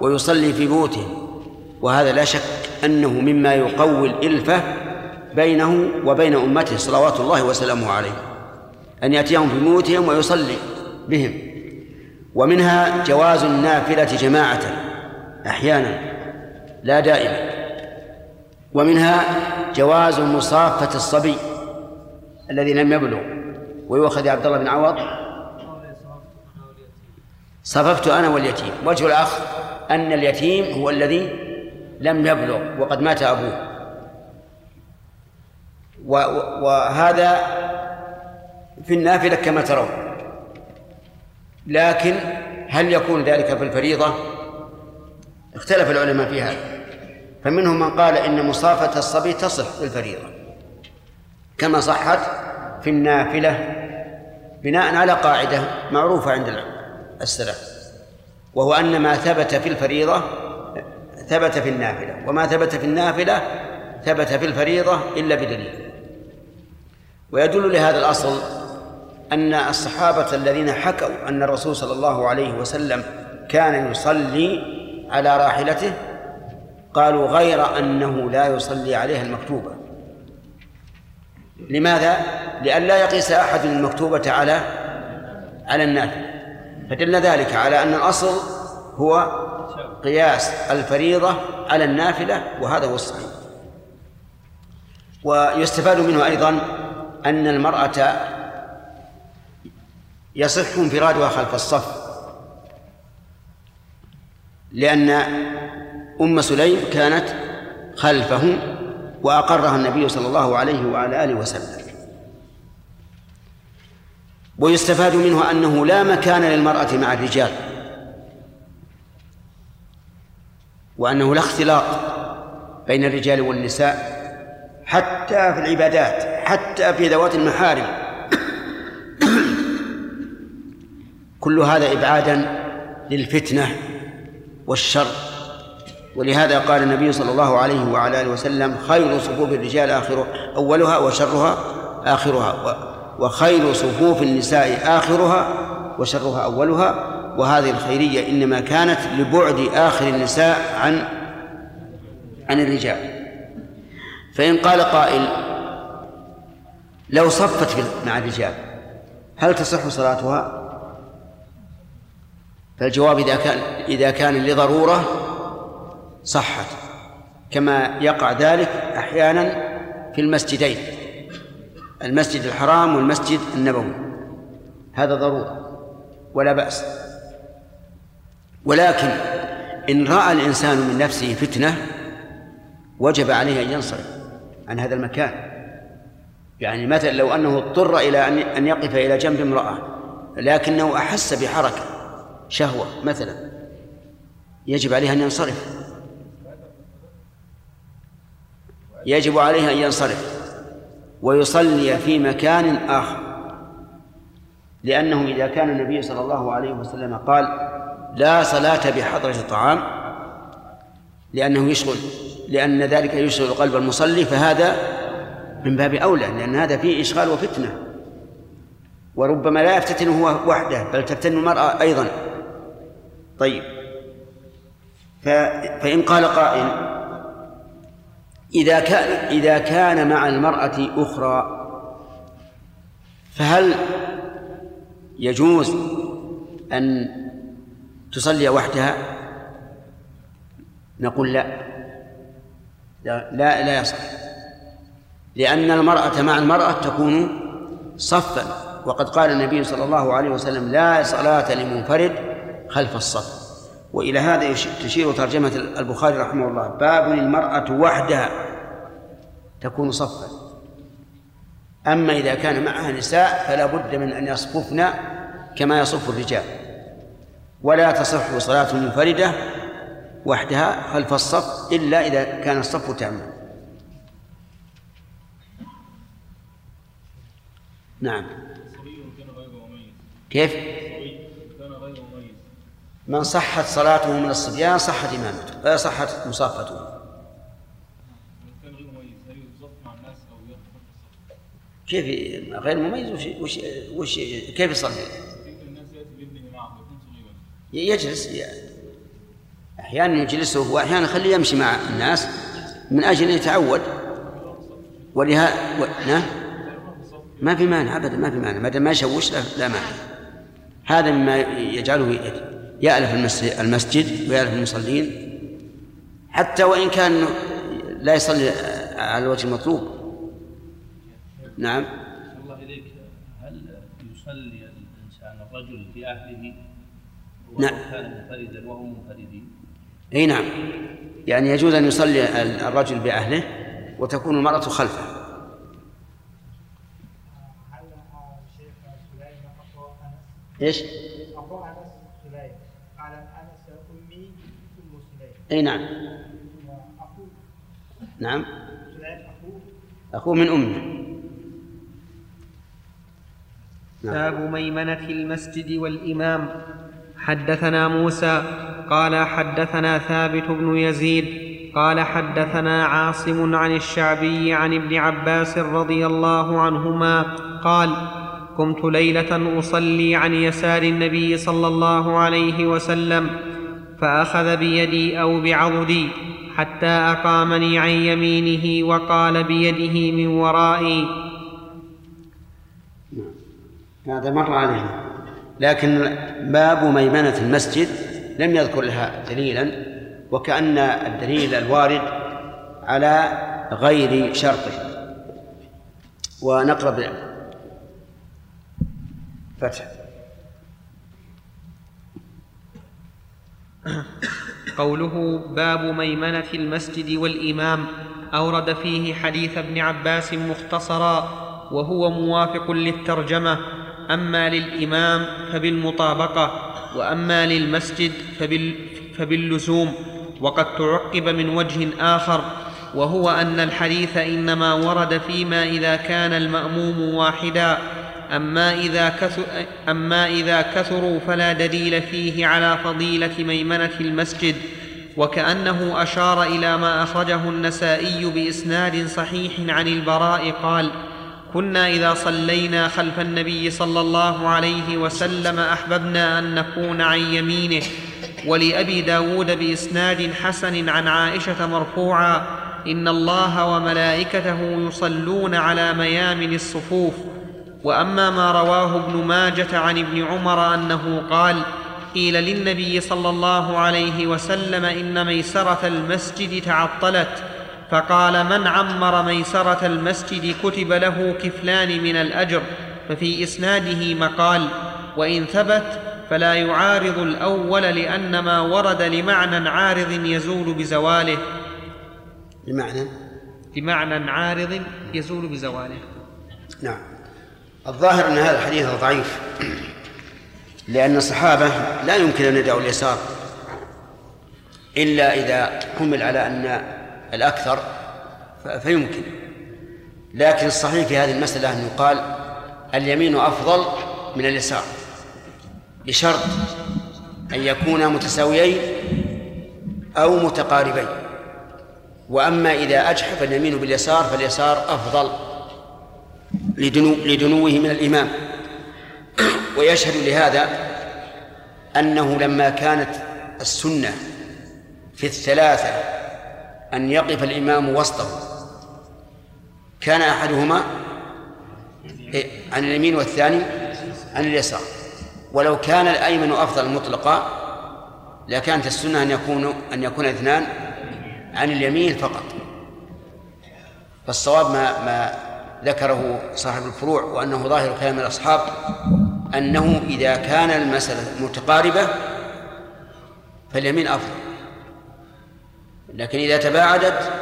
ويصلي في بيوتهم. وهذا لا شك أنه مما يقوي الإلفة بينه وبين أمته صلوات الله وسلامه عليه. أن يأتيهم في بيوتهم ويصلي بهم. ومنها جواز النافلة جماعة أحيانا لا دائما. ومنها جواز مصافة الصبي الذي لم يبلغ ويؤخذ عبد الله بن عوض. صففت أنا واليتيم. وجه الأخ أن اليتيم هو الذي لم يبلغ وقد مات أبوه. وهذا في النافلة كما ترون. لكن هل يكون ذلك في الفريضة؟ اختلف العلماء في هذا. فمنهم من قال إن مصافة الصبي تصح في الفريضة. كما صحت في النافلة بناء على قاعدة معروفة عند السلف وهو أن ما ثبت في الفريضة ثبت في النافلة وما ثبت في النافلة ثبت في الفريضة إلا بدليل. ويدل لهذا الأصل أن الصحابة الذين حكوا أن الرسول صلى الله عليه وسلم كان يصلي على راحلته قالوا غير أنه لا يصلي عليها المكتوبة. لماذا؟ لئلا يقيس أحد المكتوبة على على النافلة فدل ذلك على أن الأصل هو قياس الفريضة على النافلة وهذا هو الصحيح. ويستفاد منه أيضا أن المرأة يصح انفرادها خلف الصف. لأن أم سليم كانت خلفه وأقرها النبي صلى الله عليه وعلى آله وسلم. ويستفاد منه أنه لا مكان للمرأة مع الرجال. وأنه لا اختلاط بين الرجال والنساء حتى في العبادات حتى في ذوات المحارم. كل هذا إبعادا للفتنة والشر. ولهذا قال النبي صلى الله عليه وعلى آله وسلم خير صفوف الرجال آخر أولها وشرها آخرها وخير صفوف النساء آخرها وشرها أولها. وهذه الخيرية إنما كانت لبعد آخر النساء عن عن الرجال. فإن قال قائل لو صفت مع الرجال هل تصح صلاتها؟ فالجواب إذا كان إذا كان لضرورة صحت كما يقع ذلك أحيانا في المسجدين المسجد الحرام والمسجد النبوي. هذا ضرورة ولا بأس. ولكن إن رأى الإنسان من نفسه فتنة وجب عليه أن ينصرف عن هذا المكان. يعني مثلا لو أنه اضطر إلى أن يقف إلى جنب امرأة لكنه أحس بحركة شهوة مثلا يجب عليه أن ينصرف. يجب عليه أن ينصرف ويصلي في مكان آخر. لأنه إذا كان النبي صلى الله عليه وسلم قال لا صلاة بحضرة الطعام لأنه يشغل لأن ذلك يشغل قلب المصلي فهذا من باب أولى لأن هذا فيه إشغال وفتنة. وربما لا يفتتن هو وحده بل تفتن المرأة أيضا. طيب. فإن قال قائل إذا كان إذا كان مع المرأة أخرى فهل يجوز أن تصلي وحدها؟ نقول لا. لا لا, لا يصح. لأن المرأة مع المرأة تكون صفا. وقد قال النبي صلى الله عليه وسلم لا صلاة لمنفرد خلف الصف. وإلى هذا تشير ترجمة البخاري رحمه الله. باب المرأة وحدها. تكون صفا. أما إذا كان معها نساء فلا بد من أن يصففن كما يصف الرجال. ولا تصح صلاة منفردة وحدها خلف الصف إلا إذا كان الصف تاما. نعم. كيف؟ من صحت صلاته من الصبيان صحت إمامته صحت مصافته. كيف غير مميز؟ وش, وش, وش كيف يصلي؟ يجلس أحيانا يجلسه واحيانا يخليه يمشي مع الناس من أجل أن يتعود. ولهذا و... نعم؟ ما في مانع ابدا ما في مانع. ما دام ما يشوش لا مانع. هذا مما يجعله يألف المسجد ويألف المصلين حتى وإن كان لا يصلي على الوجه المطلوب. نعم. الله إليك. هل يصلي الإنسان الرجل في أهله نعم. كان منفردا وهم منفردين إي نعم. يعني يجوز أن يصلي الرجل بأهله وتكون المرأة خلفه. إيش؟ أخو أنس سليم قال أنس أمي أي نعم. نعم. أخوه من أمه. نعم. باب ميمنة المسجد والإمام. حدثنا موسى قال حدثنا ثابت بن يزيد قال حدثنا عاصم عن الشعبي عن ابن عباس رضي الله عنهما قال قمت ليلة أصلي عن يسار النبي صلى الله عليه وسلم فأخذ بيدي أو بعضدي حتى أقامني عن يمينه وقال بيده من ورائي. هذا مر علينا لكن باب ميمنة المسجد لم يذكر لها دليلا وكأن الدليل الوارد على غير شرطه. ونقرب فتح. قوله باب ميمنة المسجد والإمام أورد فيه حديث ابن عباس مختصرا وهو موافق للترجمة أما للإمام فبالمطابقة وأما للمسجد فبال فباللزوم وقد تعقب من وجه آخر وهو أن الحديث إنما ورد فيما إذا كان المأموم واحدا. أما إذا, كثر أما إذا كثروا فلا دليل فيه على فضيلة ميمنة المسجد وكأنه أشار إلى ما أخرجه النسائي بإسناد صحيح عن البراء قال كنا إذا صلينا خلف النبي صلى الله عليه وسلم أحببنا أن نكون عن يمينه ولأبي داود بإسناد حسن عن عائشة مرفوعا إن الله وملائكته يصلون على ميامن الصفوف وأما ما رواه ابن ماجة عن ابن عمر أنه قال قيل للنبي صلى الله عليه وسلم إن ميسرة المسجد تعطلت فقال من عمر ميسرة المسجد كتب له كفلان من الأجر ففي إسناده مقال وإن ثبت فلا يعارض الأول لأن ما ورد لمعنى عارض يزول بزواله. بمعنى لمعنى عارض يزول بزواله. نعم. الظاهر أن هذا الحديث ضعيف. لأن الصحابة لا يمكن أن يدعوا اليسار إلا إذا حمل على أن الأكثر فيمكن. لكن الصحيح في هذه المسألة أن يقال اليمين أفضل من اليسار بشرط أن يكونا متساويين أو متقاربين. وأما إذا أجحف اليمين باليسار فاليسار أفضل. لدنو لدنوه من الإمام. ويشهد لهذا أنه لما كانت السنة في الثلاثة أن يقف الإمام وسطه كان أحدهما عن اليمين والثاني عن اليسار. ولو كان الأيمن أفضل مطلقا لكانت السنة أن يكون أن يكون اثنان عن اليمين فقط. فالصواب ما ما ذكره صاحب الفروع وأنه ظاهر كلام الأصحاب أنه إذا كان المسألة متقاربة فاليمين أفضل. لكن إذا تباعدت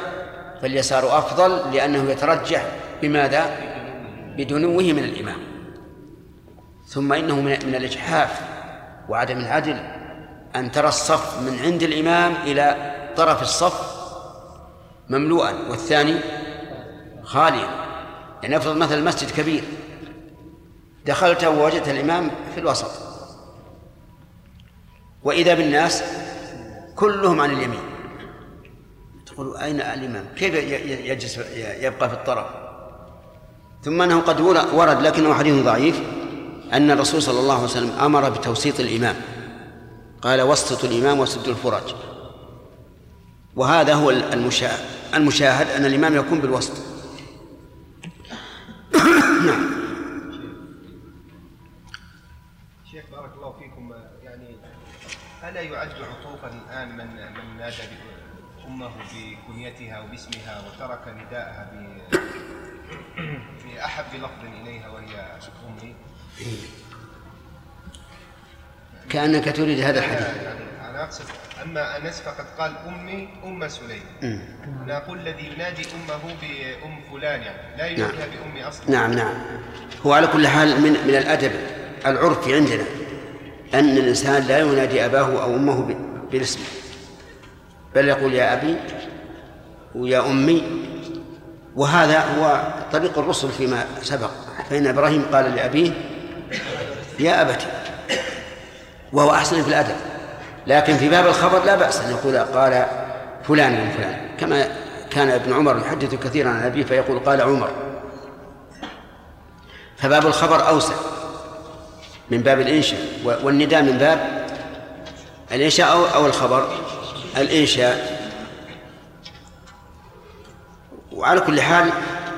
فاليسار أفضل لأنه يترجح بماذا؟ بدنوه من الإمام. ثم إنه من الإجحاف وعدم العدل. أن ترى الصف من عند الإمام إلى طرف الصف مملوءا والثاني خاليا. يعني افرض مثلا المسجد كبير دخلت ووجدت الإمام في الوسط. وإذا بالناس كلهم عن اليمين. تقول أين الإمام؟ كيف يجلس يبقى في الطرف؟ ثم أنه قد ورد لكنه حديث ضعيف أن الرسول صلى الله عليه وسلم أمر بتوسيط الإمام. قال وسطوا الإمام وسدوا الفرج. وهذا هو المشاهد أن الإمام يكون بالوسط. نعم شيخ بارك الله فيكم. يعني ألا يعد عطوفا الآن من من نادى أمه بكنيتها وباسمها وترك نداءها بأحب لفظ إليها وهي أمي؟ كأنك تريد هذا الحديث. يعني أنا أقصد أما أنس فقد قال أمي أم سليم. أنا أقول الذي ينادي أمه بأم فلان يعني لا يناديها نعم. بأم أصلا. نعم نعم. هو على كل حال من من الأدب العرف عندنا أن الإنسان لا ينادي أباه أو أمه بالاسم بل يقول يا أبي ويا أمي وهذا هو طريق الرسل فيما سبق. فإن إبراهيم قال لأبيه يا أبت وهو أحسن في الأدب. لكن في باب الخبر لا بأس أن يقول قال فلان من فلان. كما كان ابن عمر يحدث كثيرا عن أبيه فيقول قال عمر. فباب الخبر أوسع من باب الإنشاء والنداء من باب الإنشاء أو, الخبر. الإنشاء. وعلى كل حال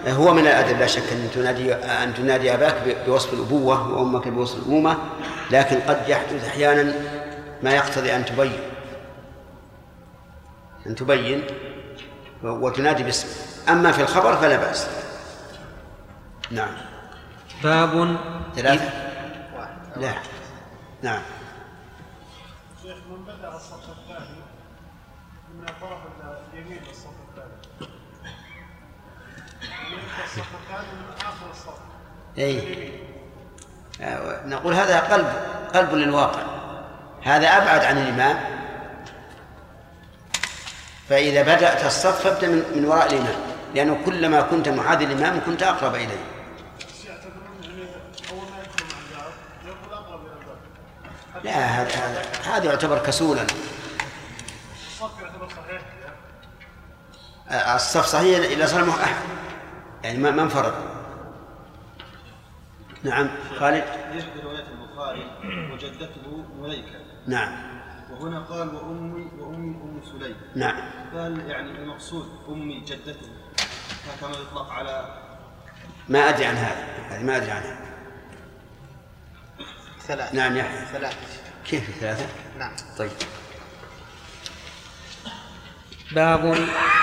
هو من الأدب لا شك أن تنادي أن تنادي أباك بوصف الأبوة وأمك بوصف الأمومة لكن قد يحدث أحيانا ما يقتضي أن تبين. أن تبين وتنادي باسم أما في الخبر فلا بأس. نعم. باب ثلاثة. لا. نعم. شيخ من بدأ الصف الثاني من الطرف اليمين للصف الثاني. من الصف الثاني من آخر الصف. أي آه، نقول هذا قلب قلب للواقع. هذا أبعد عن الإمام. فإذا بدأت الصف فابدأ من, من وراء الإمام لأنه كلما كنت معادي الإمام كنت أقرب إليه. لا هذا هذا يعتبر كسولا. الصف صحيح إذا صار أحد يعني ما ما انفرد. نعم خالد؟ يشبه رواية البخاري وجدته مليكة نعم. وهنا قال وأمي وأمي أم سليم. نعم. قال يعني المقصود أمي جدته. كما يطلق على ما أدري عن هذا. هذه ما أدري عنها. ثلاثة. نعم يحيى ثلاثة. كيف ثلاثة؟ نعم. طيب. باب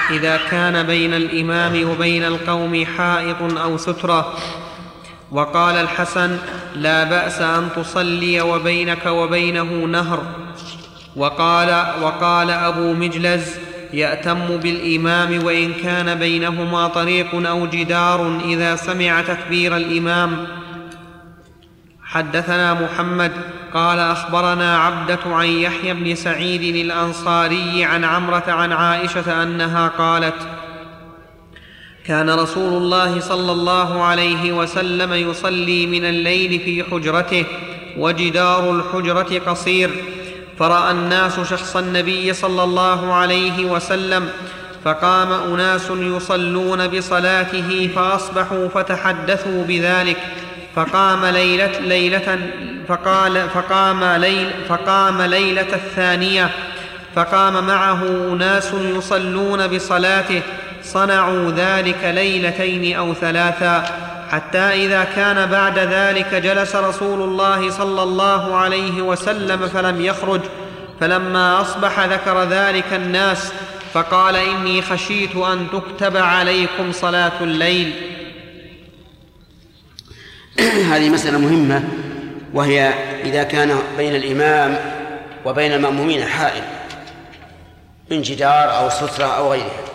إذا كان بين الإمام وبين القوم حائط أو سترة. وقال الحسن لا بأس أن تصلي وبينك وبينه نهر. وقال وقال أبو مجلز يأتم بالإمام وإن كان بينهما طريق أو جدار إذا سمع تكبير الإمام. حدثنا محمد قال أخبرنا عبدة عن يحيى بن سعيد الأنصاري عن عمرة عن عائشة أنها قالت كان رسول الله صلى الله عليه وسلم يصلي من الليل في حجرته وجدار الحجرة قصير. فرأى الناس شخص النبي صلى الله عليه وسلم فقام أناس يصلون بصلاته فأصبحوا فتحدثوا بذلك. فقام ليلة, ليلة فقال فقام ليل فقام ليلة الثانية. فقام معه أناس يصلون بصلاته صنعوا ذلك ليلتين أو ثلاثا حتى إذا كان بعد ذلك جلس رسول الله صلى الله عليه وسلم فلم يخرج فلما أصبح ذكر ذلك الناس فقال إني خشيت أن تكتب عليكم صلاة الليل. هذه مسألة مهمة وهي إذا كان بين الإمام وبين المأمومين حائل من جدار أو سترة أو غيرها.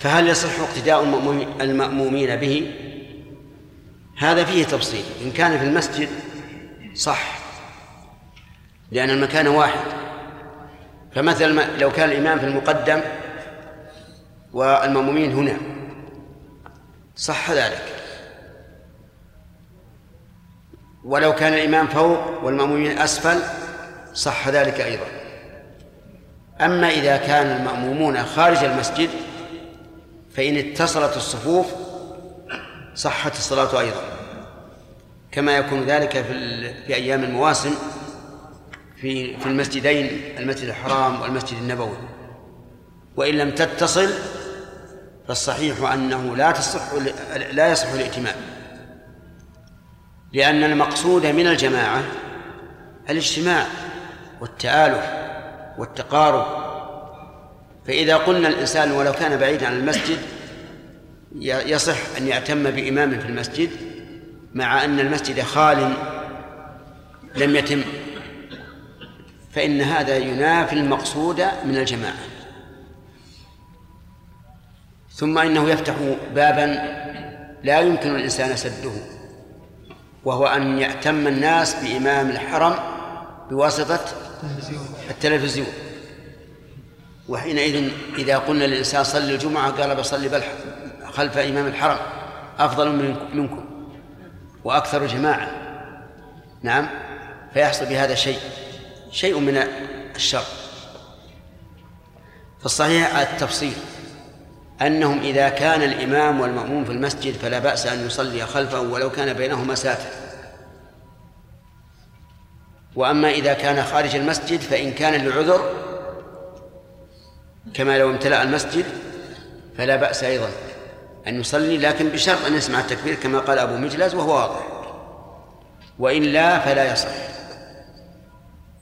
فهل يصح اقتداء المأمومين به؟ هذا فيه تفصيل. إن كان في المسجد صح. لأن المكان واحد. فمثلا لو كان الإمام في المقدم والمأمومين هنا. صح ذلك. ولو كان الإمام فوق والمأمومين أسفل صح ذلك أيضا. أما إذا كان المأمومون خارج المسجد فإن اتصلت الصفوف صحت الصلاة أيضا. كما يكون ذلك في, في أيام المواسم في في المسجدين المسجد الحرام والمسجد النبوي. وإن لم تتصل فالصحيح أنه لا تصح لا يصح الائتمام. لأن المقصود من الجماعة الاجتماع والتآلف والتقارب فإذا قلنا الإنسان ولو كان بعيدا عن المسجد يصح أن يأتم بإمام في المسجد مع أن المسجد خال لم يتم. فإن هذا ينافي المقصود من الجماعة. ثم إنه يفتح بابا لا يمكن الإنسان سده وهو أن يأتم الناس بإمام الحرم بواسطة التلفزيون. وحينئذ إذا قلنا للإنسان صلي الجمعة قال بصلي خلف إمام الحرم أفضل منكم وأكثر جماعة. نعم فيحصل بهذا شيء شيء من الشر. فالصحيح التفصيل أنهم إذا كان الإمام والمأموم في المسجد فلا بأس أن يصلي خلفه ولو كان بينهما ساتر. وأما إذا كان خارج المسجد فإن كان لعذر كما لو امتلأ المسجد فلا بأس أيضا أن يصلي لكن بشرط أن يسمع التكبير كما قال أبو مجلس وهو واضح. وإلا فلا يصح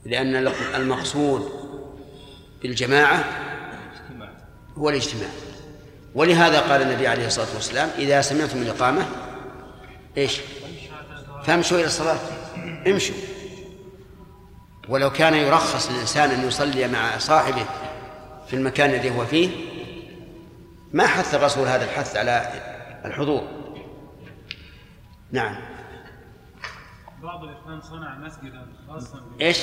لأن المقصود بالجماعة هو الاجتماع. ولهذا قال النبي عليه الصلاة والسلام إذا سمعتم الإقامة إيش؟ فامشوا إلى الصلاة. امشوا. ولو كان يرخص للإنسان أن يصلي مع صاحبه في المكان الذي هو فيه ما حث الرسول هذا الحث على الحضور نعم بعض الإخوان صنع مسجدا خاصا إيش؟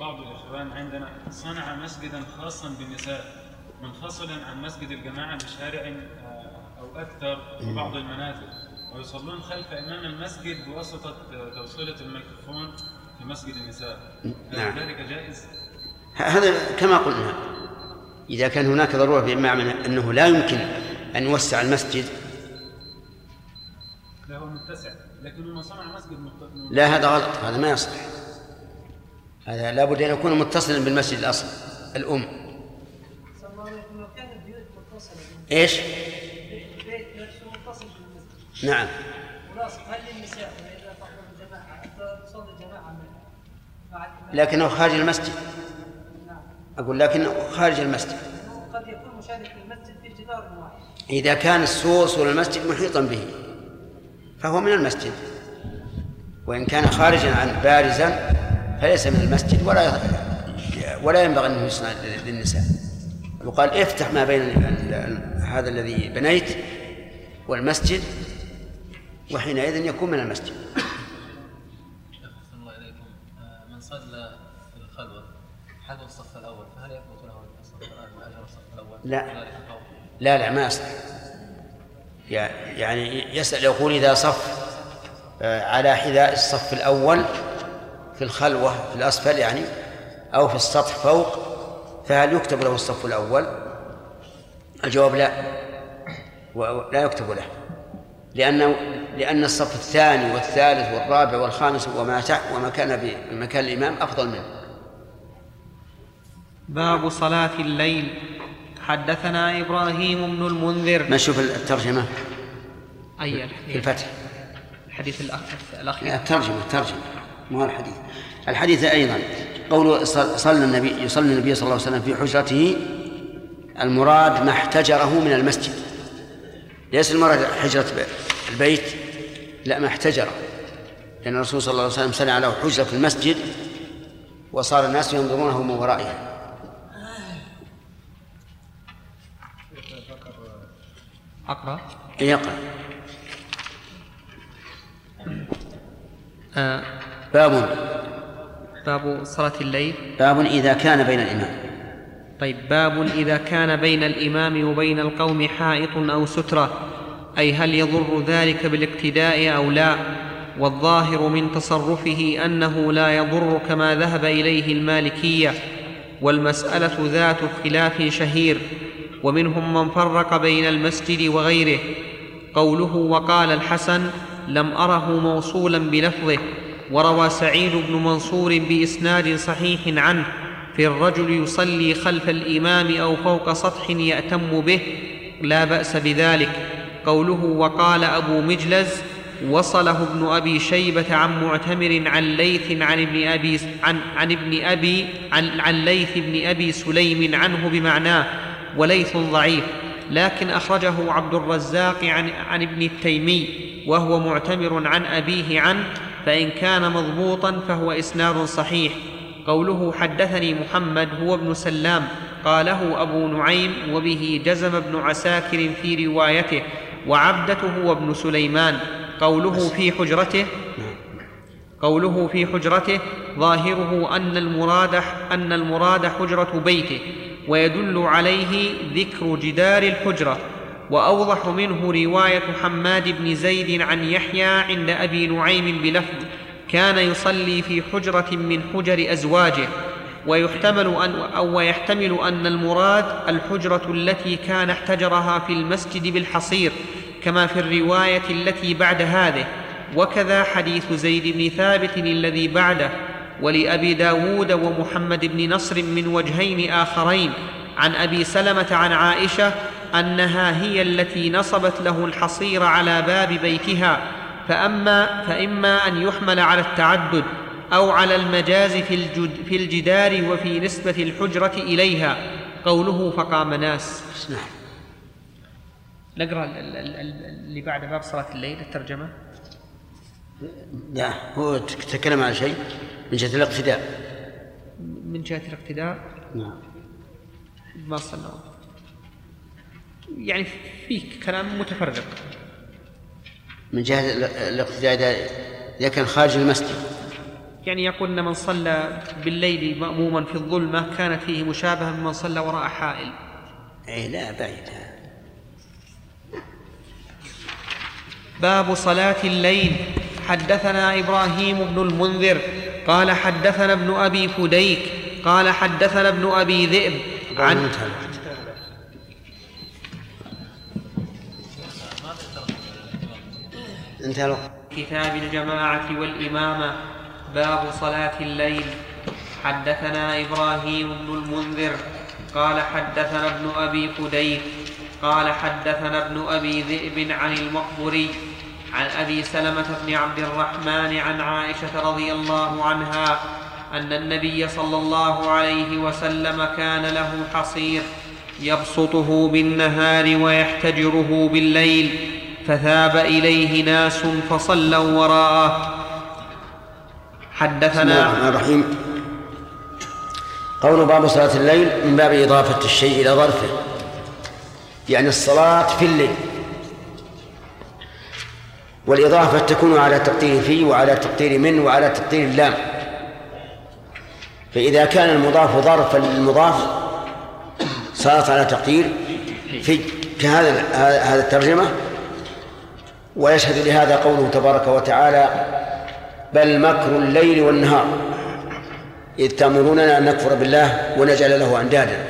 بعض الإخوان عندنا صنع مسجدا خاصا بالنساء منفصلا عن مسجد الجماعة بشارع آه، أو أكثر في بعض المنازل ويصلون خلف إمام المسجد بواسطة توصيلة الميكروفون في مسجد النساء نعم. ذلك جائز؟ هذا كما قلنا إذا كان هناك ضرورة بمعنى أنه لا يمكن أن يوسع المسجد لا هو متسع لكنه صنع مسجد. لا هذا غلط هذا ما يصلح هذا لابد أن يكون متصلا بالمسجد الأصل الأم إيش؟ البيت نفسه متصل بالمسجد نعم لكنه خارج المسجد أقول لكنه خارج المسجد. قد يكون مشارك للمسجد في جدار واحد. إذا كان السور سور المسجد محيطا به فهو من المسجد. وإن كان خارجا عن بارزا فليس من المسجد ولا ولا ينبغي أنه يصنع للنساء. يقال افتح ما بين هذا الذي بنيت والمسجد وحينئذ يكون من المسجد. حذو الصف الأول فهل يثبت له الصف الأول أجر الصف الأول؟ لا. لا لا ما يصلح يعني يسأل يقول إذا صف آه، على حذاء الصف الأول في الخلوة في الأسفل يعني أو في السطح فوق فهل يكتب له الصف الأول؟ الجواب لا لا يكتب له لأنه لأن الصف الثاني والثالث والرابع والخامس وما وما كان بمكان الإمام أفضل منه باب صلاة الليل. حدثنا إبراهيم بن المنذر. نشوف الترجمة؟ أي في الفتح. الحديث الأخ- الأخير. الترجمة الترجمة. مو الحديث. الحديث أيضا. قوله صل- صلى النبي يصلي النبي صلى الله عليه وسلم في حجرته. المراد ما احتجره من المسجد. ليس المراد حجرة البيت. لا ما احتجره. لأن الرسول صلى الله عليه وسلم صلى على حجرة في المسجد وصار الناس ينظرونه من ورائها. أقرأ؟ يقرأ. آه. باب. باب صلاة الليل. باب إذا كان بين الإمام. طيب باب إذا كان بين الإمام وبين القوم حائط أو سترة. أي هل يضر ذلك بالاقتداء أو لا؟ والظاهر من تصرفه أنه لا يضر كما ذهب إليه المالكية. والمسألة ذات خلاف شهير. ومنهم من فرق بين المسجد وغيره. قوله وقال الحسن لم أره موصولا بلفظه وروى سعيد بن منصور بإسناد صحيح عنه في الرجل يصلي خلف الإمام أو فوق سطح يأتم به لا بأس بذلك. قوله وقال أبو مجلز وصله ابن أبي شيبة عن معتمر عن ليث عن ابن أبي عن, عن ابن أبي عن, عن ليث بن أبي سليم عنه بمعناه وليث ضعيف لكن أخرجه عبد الرزاق عن, عن ابن التيمي وهو معتمر عن أبيه عنه فإن كان مضبوطا فهو إسناد صحيح. قوله حدثني محمد هو ابن سلام قاله أبو نعيم وبه جزم ابن عساكر في روايته وعبدته هو ابن سليمان. قوله في حجرته قوله في حجرته ظاهره أن المراد أن المراد حجرة بيته. ويدل عليه ذكر جدار الحجرة وأوضح منه رواية حماد بن زيد عن يحيى عند أبي نعيم بلفظ كان يصلي في حجرة من حجر أزواجه ويحتمل أن أو ويحتمل أن المراد الحجرة التي كان احتجرها في المسجد بالحصير كما في الرواية التي بعد هذه. وكذا حديث زيد بن ثابت الذي بعده. ولأبي داود ومحمد بن نصر من وجهين آخرين. عن أبي سلمة عن عائشة أنها هي التي نصبت له الحصير على باب بيتها فأما فإما أن يحمل على التعدد أو على المجاز في, الجد في الجدار وفي نسبة الحجرة إليها. قوله فقام ناس. نقرأ ال- ال- اللي بعد باب صلاة الليل الترجمة. لا هو تكلم عن شيء؟ من جهة الاقتداء. من جهة الاقتداء؟ نعم. ما صلى يعني في كلام متفرق. من جهة ال- الاقتداء إذا- كان خارج المسجد. يعني يقول إن من صلى بالليل مأموما في الظلمة كانت فيه مشابهة بمن صلى وراء حائل. أي لا بعيد. باب صلاة الليل. حدثنا إبراهيم بن المنذر. قال حدثنا ابن أبي فديك قال حدثنا ابن أبي ذئب. عن انتهى الوقت كتاب الجماعة والإمامة باب صلاة الليل. حدثنا إبراهيم بن المنذر قال حدثنا ابن أبي فديك قال حدثنا ابن أبي ذئب عن المقبري. عن أبي سلمة بن عبد الرحمن عن عائشة رضي الله عنها أن النبي صلى الله عليه وسلم كان له حصير يبسطه بالنهار ويحتجره بالليل فثاب إليه ناس فصلوا وراءه. بسم الله حدثنا الرحمن الرحيم. قول باب صلاة الليل من باب إضافة الشيء إلى ظرفه يعني الصلاة في الليل. والإضافة تكون على تقدير في وعلى تقدير من وعلى تقدير اللام فإذا كان المضاف ظرفا للمضاف صارت على تقدير في كهذا هذا الترجمة. ويشهد لهذا قوله تبارك وتعالى بل مكر الليل والنهار. إذ تأمروننا أن نكفر بالله ونجعل له أندادا.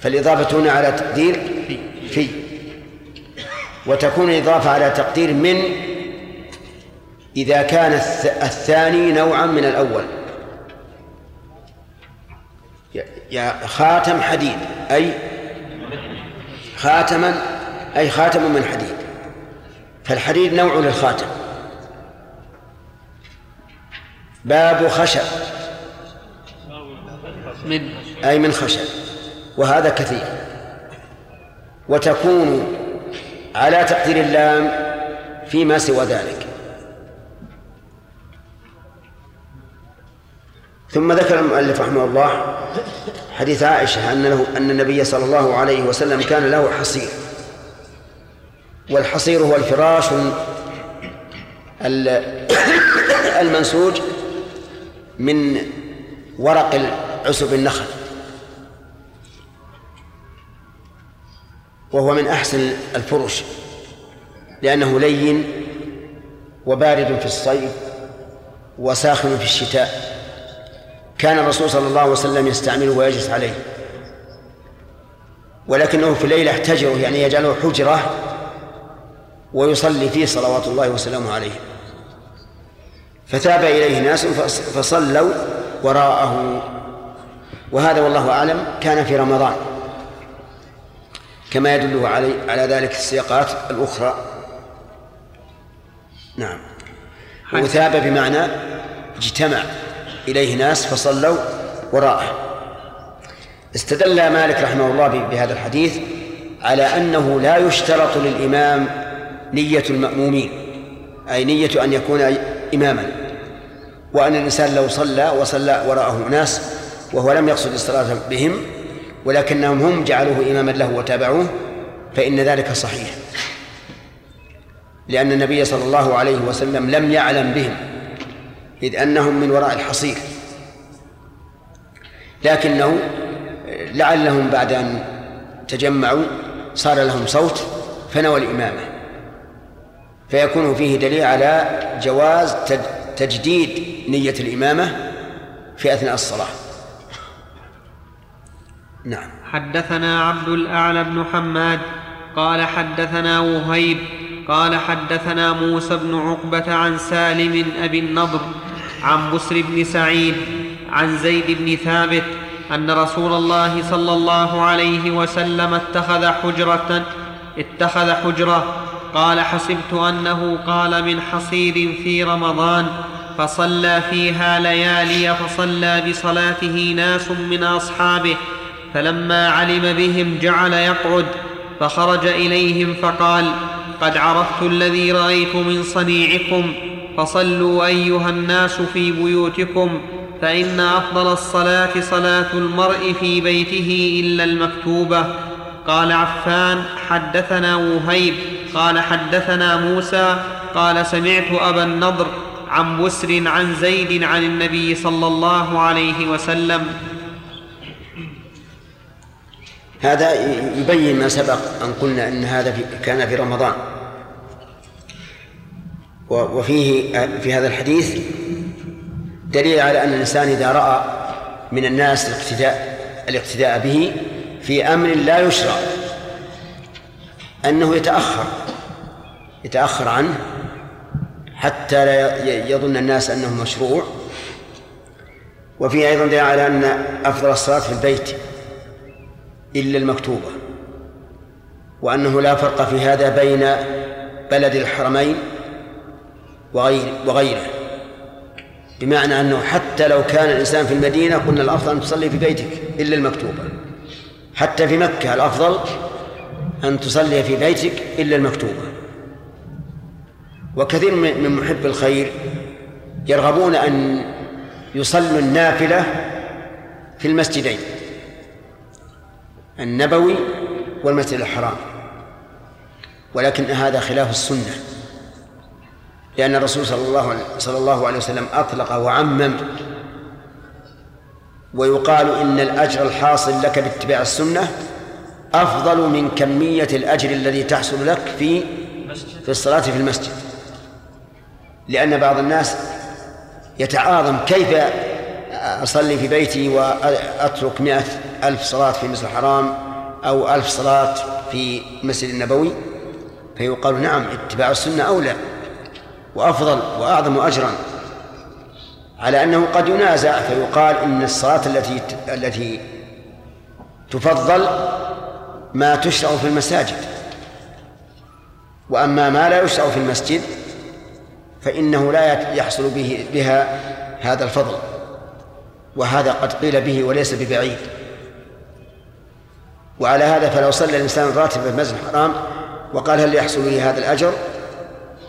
فالإضافة هنا على تقدير في. وتكون الإضافة على تقدير من إذا كان الث- الثاني نوعا من الأول. يا- يا خاتم حديد أي خاتما أي خاتم من حديد. فالحديد نوع للخاتم. باب خشب. من. أي من خشب. وهذا كثير. وتكون على تقدير اللام فيما سوى ذلك. ثم ذكر المؤلف رحمه الله حديث عائشة أن له أن النبي صلى الله عليه وسلم كان له حصير. والحصير هو الفراش ال- المنسوج من ورق عسب النخل. وهو من أحسن الفرش لأنه لين وبارد في الصيف وساخن في الشتاء. كان الرسول صلى الله عليه وسلم يستعمله ويجلس عليه. ولكنه في الليل احتجره يعني يجعله حجرة ويصلي فيه صلوات الله وسلامه عليه. فتاب إليه ناس فص- فصلوا وراءه. وهذا والله أعلم كان في رمضان. كما يدل علي على ذلك السياقات الأخرى. نعم. وثاب بمعنى اجتمع إليه ناس فصلوا وراءه. استدل مالك رحمه الله بهذا الحديث على أنه لا يشترط للإمام نية المأمومين أي نية أن يكون إماما وأن الإنسان لو صلى وصلى وراءه ناس وهو لم يقصد الصلاة بهم ولكنهم هم جعلوه إماما له وتابعوه فإن ذلك صحيح. لأن النبي صلى الله عليه وسلم لم يعلم بهم إذ أنهم من وراء الحصير. لكنه لعلهم بعد أن تجمعوا صار لهم صوت فنوى الإمامة. فيكون فيه دليل على جواز تجديد نية الإمامة في أثناء الصلاة. نعم. حدثنا عبد الأعلى بن حماد قال حدثنا وهيب قال حدثنا موسى بن عقبة عن سالم أبي النضر عن بسر بن سعيد عن زيد بن ثابت أن رسول الله صلى الله عليه وسلم اتخذ حجرة اتخذ حجرة. قال حسبت أنه قال من حصير في رمضان فصلى فيها ليالي فصلى بصلاته ناس من أصحابه. فلما علم بهم جعل يقعد فخرج إليهم فقال قد عرفت الذي رأيت من صنيعكم فصلوا أيها الناس في بيوتكم فإن أفضل الصلاة صلاة المرء في بيته إلا المكتوبة. قال عفان حدثنا وهيب. قال حدثنا موسى. قال سمعت أبا النضر عن بسر عن زيد عن النبي صلى الله عليه وسلم. هذا يبين ما سبق أن قلنا أن هذا في كان في رمضان. وفيه في هذا الحديث دليل على أن الإنسان إذا رأى من الناس الاقتداء الاقتداء به في أمر لا يشرع أنه يتأخر يتأخر عنه حتى لا يظن الناس أنه مشروع. وفيه أيضا دليل على أن أفضل الصلاة في البيت. إلا المكتوبة وأنه لا فرق في هذا بين بلد الحرمين وغير وغيره. بمعنى أنه حتى لو كان الإنسان في المدينة قلنا الأفضل أن تصلي في بيتك إلا المكتوبة. حتى في مكة الأفضل أن تصلي في بيتك إلا المكتوبة. وكثير من محب الخير يرغبون أن يصلوا النافلة في المسجدين. النبوي والمسجد الحرام. ولكن هذا خلاف السنة لأن الرسول صلى الله صلى الله عليه وسلم أطلق وعمم ويقال إن الأجر الحاصل لك باتباع السنة أفضل من كمية الأجر الذي تحصل لك في في الصلاة في المسجد. لأن بعض الناس يتعاظم كيف أصلي في بيتي وأترك مئة ألف صلاة في مسجد الحرام أو ألف صلاة في المسجد النبوي؟ فيقال نعم اتباع السنة أولى وأفضل وأعظم أجرا. على أنه قد ينازع فيقال إن الصلاة التي التي تفضل ما تشرع في المساجد. وأما ما لا يشرع في المسجد فإنه لا يحصل به بها هذا الفضل. وهذا قد قيل به وليس ببعيد. وعلى هذا فلو صلى الإنسان راتبا في المسجد الحرام وقال هل يحصل لي هذا الأجر؟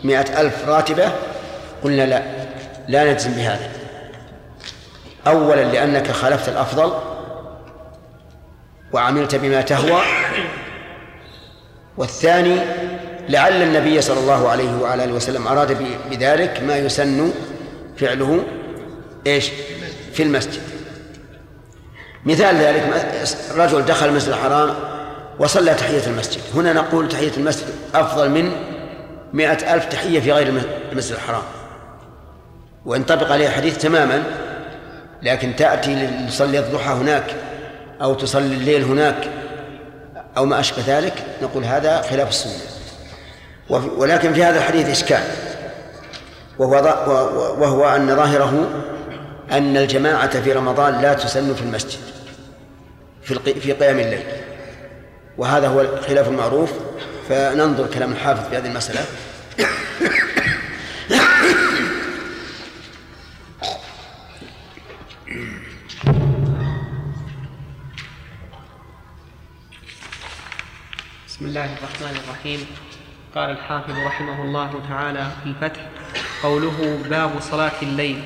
مئة ألف راتبة؟ قلنا لا لا نجزم بهذا. أولا لأنك خالفت الأفضل وعملت بما تهوى. والثاني لعل النبي صلى الله عليه وعلى آله وسلم أراد بذلك ما يسن فعله. إيش؟ في المسجد. مثال ذلك رجل دخل المسجد الحرام وصلى تحية المسجد. هنا نقول تحية المسجد أفضل من مئة ألف تحية في غير المسجد الحرام. وينطبق عليه حديث تماما لكن تأتي لتصلي الضحى هناك أو تصلي الليل هناك أو ما أشبه ذلك نقول هذا خلاف السنة. ولكن في هذا الحديث إشكال. وهو وهو أن ظاهره أن الجماعة في رمضان لا تسن في المسجد في في قيام الليل. وهذا هو الخلاف المعروف فننظر كلام الحافظ في هذه المسألة. بسم الله الرحمن الرحيم. قال الحافظ رحمه الله تعالى في الفتح قوله باب صلاة الليل.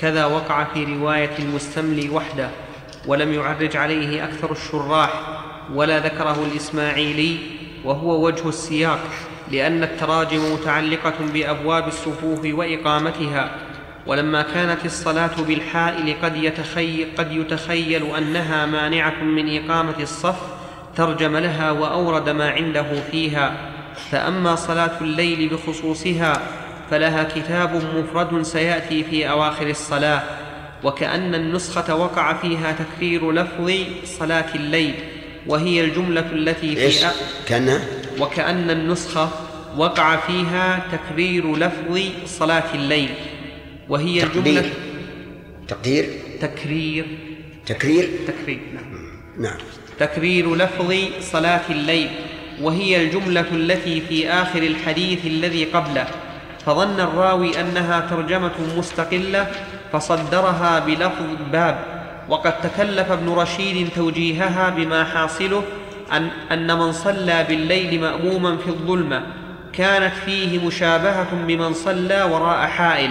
كذا وقع في رواية المستملي وحده ولم يعرج عليه أكثر الشراح ولا ذكره الإسماعيلي وهو وجه السياق لأن التراجم متعلقة بأبواب الصفوف وإقامتها ولما كانت الصلاة بالحائل قد يتخيل, قد يتخيل أنها مانعة من إقامة الصف ترجم لها وأورد ما عنده فيها فأما صلاة الليل بخصوصها فلها كتاب مفرد سيأتي في أواخر الصلاة وكأن النسخة وقع فيها تكرير لفظ صلاة الليل وهي الجملة التي في إيش؟ أ... كأنها وكأن النسخة وقع فيها تكرير لفظ صلاة الليل وهي الجملة تقدير. تكرير. تكرير؟ تكرير نعم. نعم. تكرير لفظ صلاة الليل وهي الجملة التي في آخر الحديث الذي قبله. فظن الراوي أنها ترجمة مستقلة فصدرها بلفظ باب وقد تكلف ابن رشيد توجيهها بما حاصله أن, أن من صلى بالليل مأموما في الظلمة كانت فيه مشابهة بمن صلى وراء حائل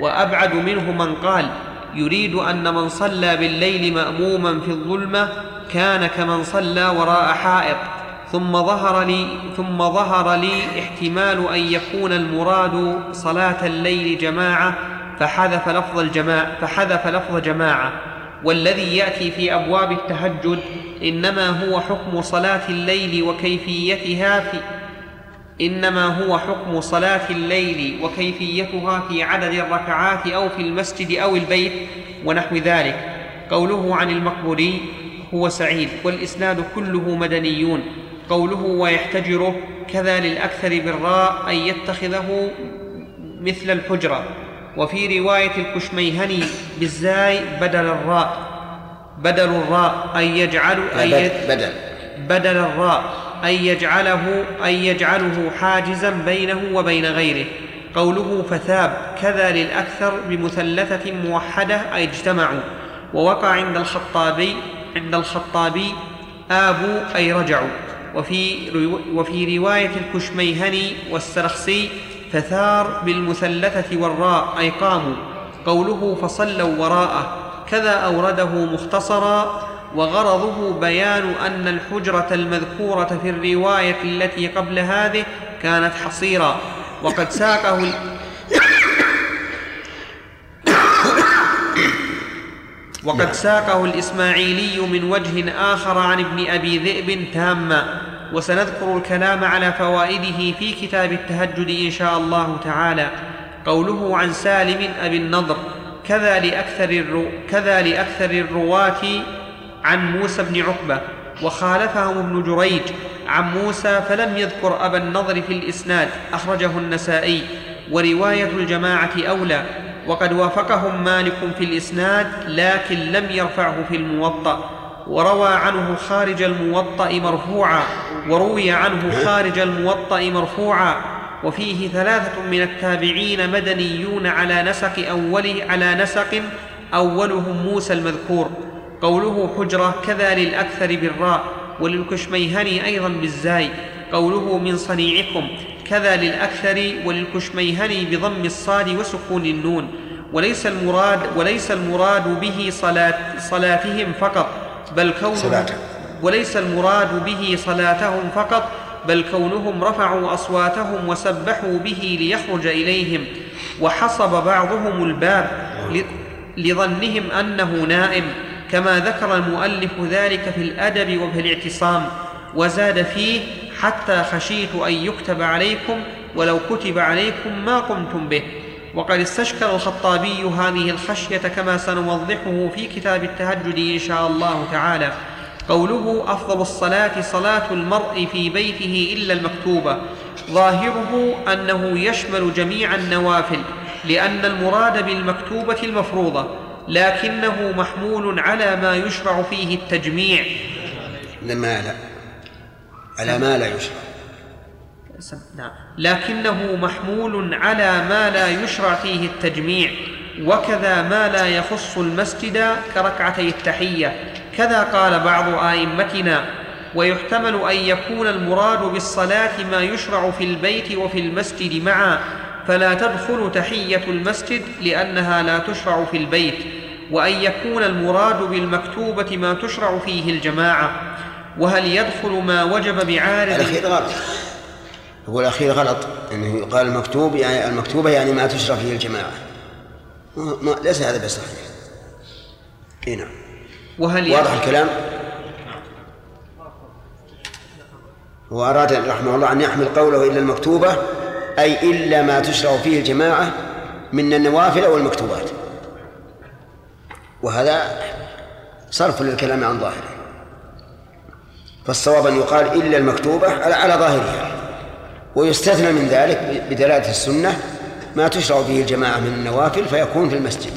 وأبعد منه من قال يريد أن من صلى بالليل مأموما في الظلمة كان كمن صلى وراء حائط. ثم ظهر لي ثم ظهر لي احتمال أن يكون المراد صلاة الليل جماعة فحذف لفظ الجماعة فحذف لفظ جماعة. والذي يأتي في أبواب التهجد إنما هو حكم صلاة الليل وكيفيتها في إنما هو حكم صلاة الليل وكيفيتها في عدد الركعات أو في المسجد أو البيت ونحو ذلك. قوله عن المقبوري هو سعيد والإسناد كله مدنيون. قوله ويحتجره كذا للأكثر بالراء أن يتخذه مثل الحجرة. وفي رواية الكشميهني بالزاي بدل الراء. بدل الراء أن يجعل أن بدل بدل. الراء أن يجعله أن يجعله حاجزا بينه وبين غيره. قوله فثاب كذا للأكثر بمثلثة موحدة أي اجتمعوا. ووقع عند الخطابي عند الخطابي آبوا أي رجعوا. وفي, وفي رواية الكشميهني والسرخسي فثار بالمثلثة والراء أي قاموا. قوله فصلوا وراءه كذا أورده مختصرا وغرضه بيان أن الحجرة المذكورة في الرواية التي قبل هذه كانت حصيرا. وقد ساقه وقد ساقه الإسماعيلي من وجه آخر عن ابن أبي ذئب تاما وسنذكر الكلام على فوائده في كتاب التهجد إن شاء الله تعالى. قوله عن سالم أبي النضر كذا لأكثر, الرو كذا لأكثر الرواة عن موسى بن عقبة وخالفهم ابن جريج عن موسى فلم يذكر أبا النضر في الإسناد أخرجه النسائي ورواية الجماعة أولى. وقد وافقهم مالك في الإسناد لكن لم يرفعه في الموطأ. وروى عنه خارج الموطأ مرفوعا وروي عنه خارج الموطأ مرفوعا. وفيه ثلاثة من التابعين مدنيون على نسق أوله على نسق أولهم موسى المذكور. قوله حجرة كذا للأكثر بالراء وللكشميهني أيضا بالزاي. قوله من صنيعكم كذا للأكثر وللكشميهني بضم الصاد وسكون النون. وليس المراد وليس المراد به صلاة صلاتهم فقط بل كونهم. وليس المراد به صلاتهم فقط بل كونهم رفعوا أصواتهم وسبحوا به ليخرج إليهم. وحصب بعضهم الباب لظنهم أنه نائم. كما ذكر المؤلف ذلك في الأدب وفي الاعتصام. وزاد فيه حتى خشيت أن يكتب عليكم ولو كتب عليكم ما قمتم به. وقد استشكل الخطابي هذه الخشية كما سنوضحه في كتاب التهجد إن شاء الله تعالى. قوله أفضل الصلاة صلاة المرء في بيته إلا المكتوبة. ظاهره أنه يشمل جميع النوافل لأن المراد بالمكتوبة المفروضة لكنه محمول على ما يشرع فيه التجميع. لما لا. على ما لا يشرع. نعم لكنه محمول على ما لا يشرع فيه التجميع وكذا ما لا يخص المسجد كركعتي التحية. كذا قال بعض آئمتنا ويحتمل أن يكون المراد بالصلاة ما يشرع في البيت وفي المسجد معا فلا تدخل تحية المسجد لأنها لا تشرع في البيت وأن يكون المراد بالمكتوبة ما تشرع فيه الجماعة. وهل يدخل ما وجب بعارض؟ الأخير غلط. هو الأخير غلط. أنه يقال المكتوب يعني المكتوبة يعني ما تشرع فيه الجماعة. ما ما ليس هذا بصحيح اي نعم. وهل واضح الكلام؟ هو أراد رحمه الله أن يحمل قوله إلا المكتوبة أي إلا ما تشرع فيه الجماعة من النوافل أو المكتوبات وهذا صرف للكلام عن ظاهره. فالصواب أن يقال إلا المكتوبة على على ظاهرها. ويستثنى من ذلك بدلالة السنة ما تشرع فيه الجماعة من النوافل فيكون في المسجد.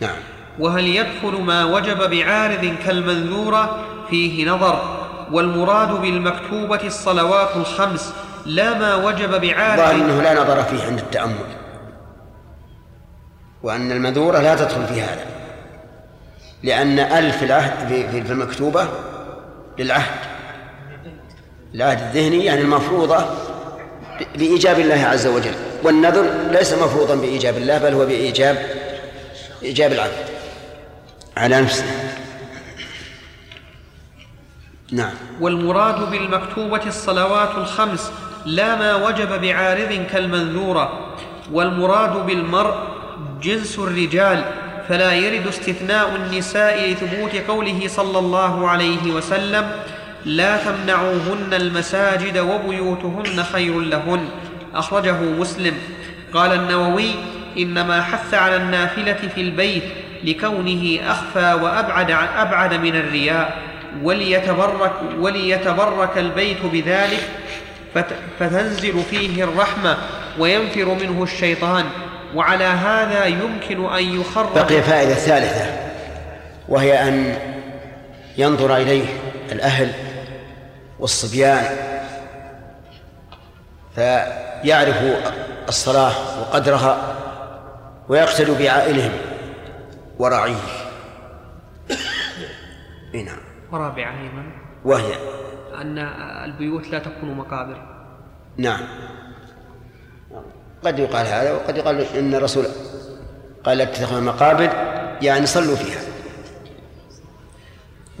نعم. وهل يدخل ما وجب بعارض كالمنذورة فيه نظر والمراد بالمكتوبة الصلوات الخمس لا ما وجب ظاهر بعارض أنه لا نظر فيه عند التأمل وأن المنذورة لا تدخل في هذا. لأن العهد في في- في المكتوبة للعهد. العهد الذهني يعني المفروضة بإيجاب الله عز وجل والنذر ليس مفروضا بإيجاب الله بل هو بإيجاب إيجاب العبد. على نفسه. نعم. والمراد بالمكتوبة الصلوات الخمس لا ما وجب بعارض كالمنذورة. والمراد بالمرء جنس الرجال فلا يرد استثناء النساء لثبوت قوله صلى الله عليه وسلم لا تمنعوهن المساجد وبيوتهن خير لهن. أخرجه مسلم. قال النووي إنما حث على النافلة في البيت لكونه أخفى وأبعد أبعد من الرياء. وليتبرك وليتبرك البيت بذلك فت فتنزل فيه الرحمة وينفر منه الشيطان. وعلى هذا يمكن أن يخرج بقي فائدة ثالثة وهي أن ينظر إليه الأهل والصبيان فيعرفوا الصلاة وقدرها ويقتدوا بعائلهم وراعيه إي نعم. ورابعا أيضا. وهي؟ أن البيوت لا تكون مقابر. نعم. قد يقال هذا وقد يقال إن الرسول قال تتخذوا مقابر يعني صلوا فيها.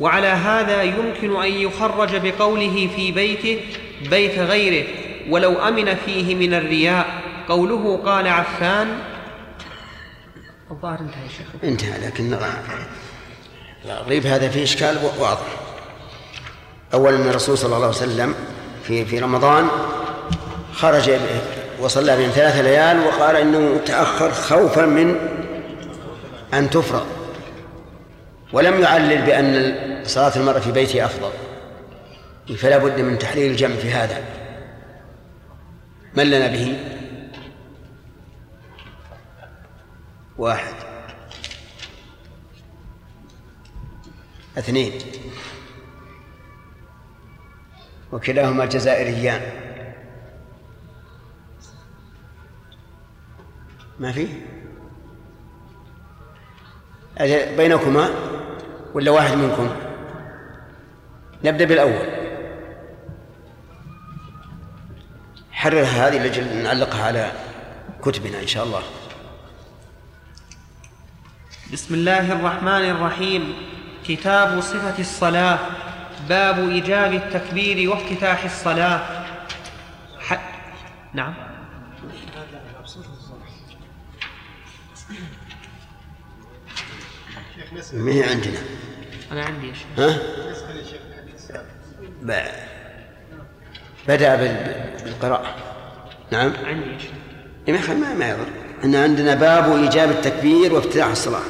وعلى هذا يمكن أن يخرج بقوله في بيته بيت غيره ولو أمن فيه من الرياء. قوله قال عفان. الظاهر انتهى يا شيخ. انتهى لكن الغريب هذا فيه إشكال واضح. اولا أن الرسول صلى الله عليه وسلم في في رمضان خرج وصلى بهم ثلاث ليال وقال إنه تاخر خوفا من أن تفرض ولم يعلل بأن صلاة المرء في بيته أفضل. فلا بد من تحليل الجمع في هذا. من لنا به؟ واحد. اثنين. وكلاهما جزائريان. ما في أجل بينكما ولا واحد منكم؟ نبدأ بالأول. حررها هذه لأجل نعلقها على كتبنا إن شاء الله. بسم الله الرحمن الرحيم. كتاب صفة الصلاة. باب إيجاب التكبير وافتتاح الصلاة. ح... نعم. ما هي عندنا؟ أنا عندي يا شيخ. ها؟ ب- بدأ بال- بالقراءة. نعم. عندي يا شيخ. إيه ما ما ما يضر. إن عندنا باب إيجاب التكبير وافتتاح الصلاة.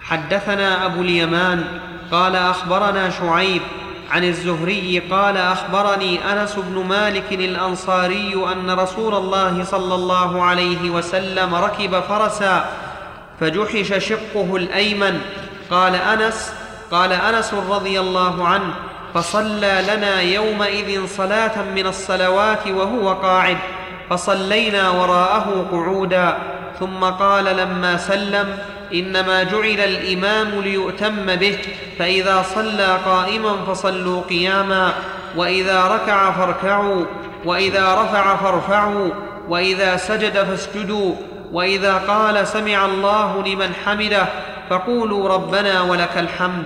حدثنا أبو اليمان قال أخبرنا شعيب عن الزهري قال أخبرني أنس بن مالك الأنصاري أن رسول الله صلى الله عليه وسلم ركب فرسا فجحش شقه الأيمن. قال أنس قال أنس رضي الله عنه فصلى لنا يومئذ صلاة من الصلوات وهو قاعد. فصلينا وراءه قعودا. ثم قال لما سلم إنما جعل الإمام ليؤتم به فإذا صلى قائما فصلوا قياما. وإذا ركع فاركعوا وإذا رفع فارفعوا وإذا سجد فاسجدوا. وإذا قال سمع الله لمن حمده فقولوا ربنا ولك الحمد.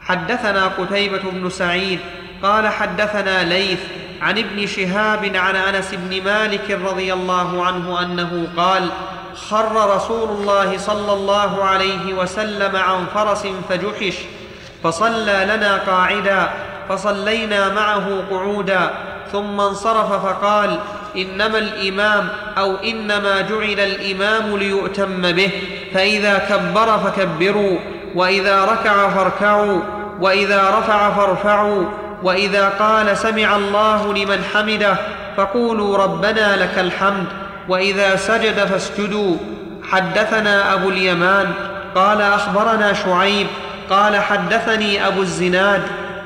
حدثنا قتيبة بن سعيد قال حدثنا ليث عن ابن شهاب عن أنس بن مالك رضي الله عنه أنه قال خر رسول الله صلى الله عليه وسلم عن فرس فجحش فصلى لنا قاعدا فصلينا معه قعودا ثم انصرف فقال إنما الإمام أو إنما جعل الإمام ليؤتم به فإذا كبر فكبروا وإذا ركع فاركعوا وإذا رفع فارفعوا وإذا قال سمع الله لمن حمده فقولوا ربنا لك الحمد وإذا سجد فاسجدوا. حدثنا أبو اليمان قال أخبرنا شعيب قال حدثني أبو الزناد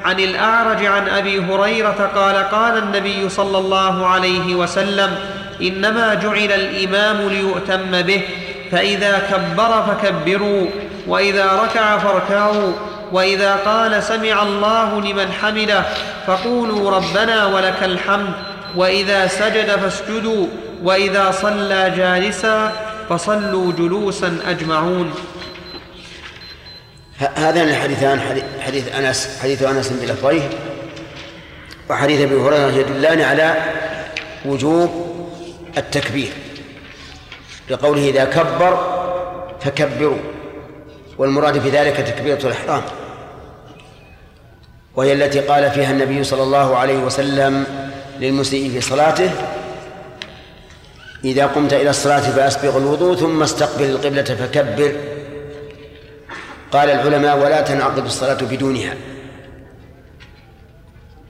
عن الأعرج عن أبي هريرة قال قال النبي صلى الله عليه وسلم إنما جعل الإمام ليؤتم به فإذا كبر فكبروا وإذا ركع فاركعوا وإذا قال سمع الله لمن حمده فقولوا ربنا ولك الحمد وإذا سجد فاسجدوا وإذا صلى جالسا فصلوا جلوسا أجمعون. هذان الحديثان حديث أنس حديث أنس بلفظيه وحديث أبي هريرة يدلان على وجوب التكبير لقوله إذا كبر فكبروا والمراد في ذلك تكبيرة الإحرام وهي التي قال فيها النبي صلى الله عليه وسلم للمسيء في صلاته إذا قمت إلى الصلاة فأسبغ الوضوء ثم استقبل القبلة فكبر قال العلماء ولا تنعقد الصلاة بدونها.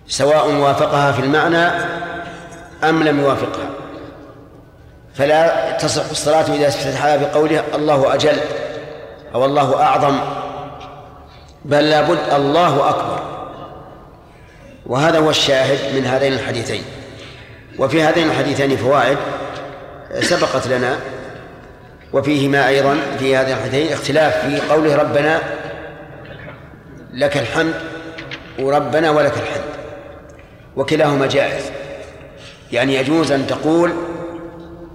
سواء وافقها في المعنى أم لم يوافقها. فلا تصح الصلاة إذا افتتحها بقوله الله أجل أو الله أعظم بل لابد الله أكبر. وهذا هو الشاهد من هذين الحديثين. وفي هذين الحديثين فوائد سبقت لنا وفيهما أيضا في هذين الحديثين اختلاف في قوله ربنا لك الحمد وربنا ولك الحمد وكلاهما جائز. يعني يجوز أن تقول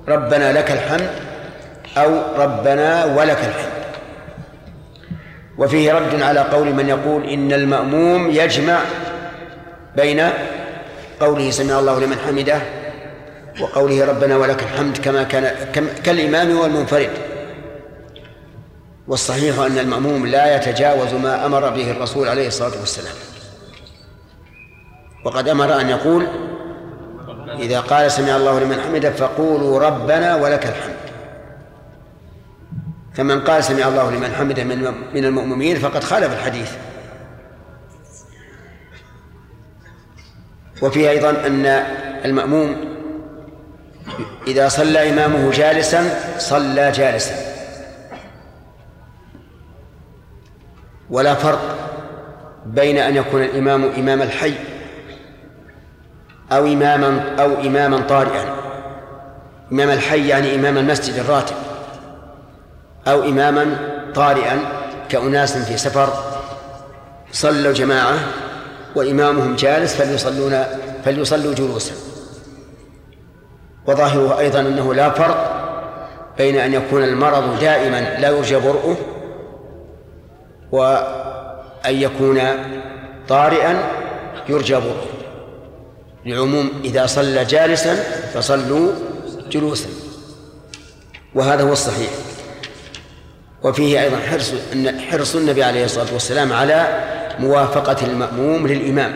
ربنا لك الحمد أو ربنا ولك الحمد. وفيه رد على قول من يقول إن المأموم يجمع بين قوله سمع الله لمن حمده وقوله ربنا ولك الحمد كما كان كالإمام والمنفرد. والصحيح أن المأموم لا يتجاوز ما أمر به الرسول عليه الصلاة والسلام. وقد أمر أن يقول إذا قال سمع الله لمن حمده فقولوا ربنا ولك الحمد. فمن قال سمع الله لمن حمده من المؤمنين فقد خالف الحديث. وفيه أيضا أن المأموم إذا صلى إمامه جالسا صلى جالسا. ولا فرق بين أن يكون الإمام إمام الحي أو إماما أو إماما طارئا. إمام الحي يعني إمام المسجد الراتب. أو إماما طارئا كأناس في سفر صلوا جماعة وإمامهم جالس فليصلون فليصلوا جلوسا. وظاهره أيضا أنه لا فرق بين أن يكون المرض دائما لا يرجى برؤه وأن يكون طارئا يرجى برؤه لعموم إذا صلى جالسا فصلوا جلوسا. وهذا هو الصحيح. وفيه أيضا حرص حرص النبي عليه الصلاة والسلام على موافقة المأموم للإمام.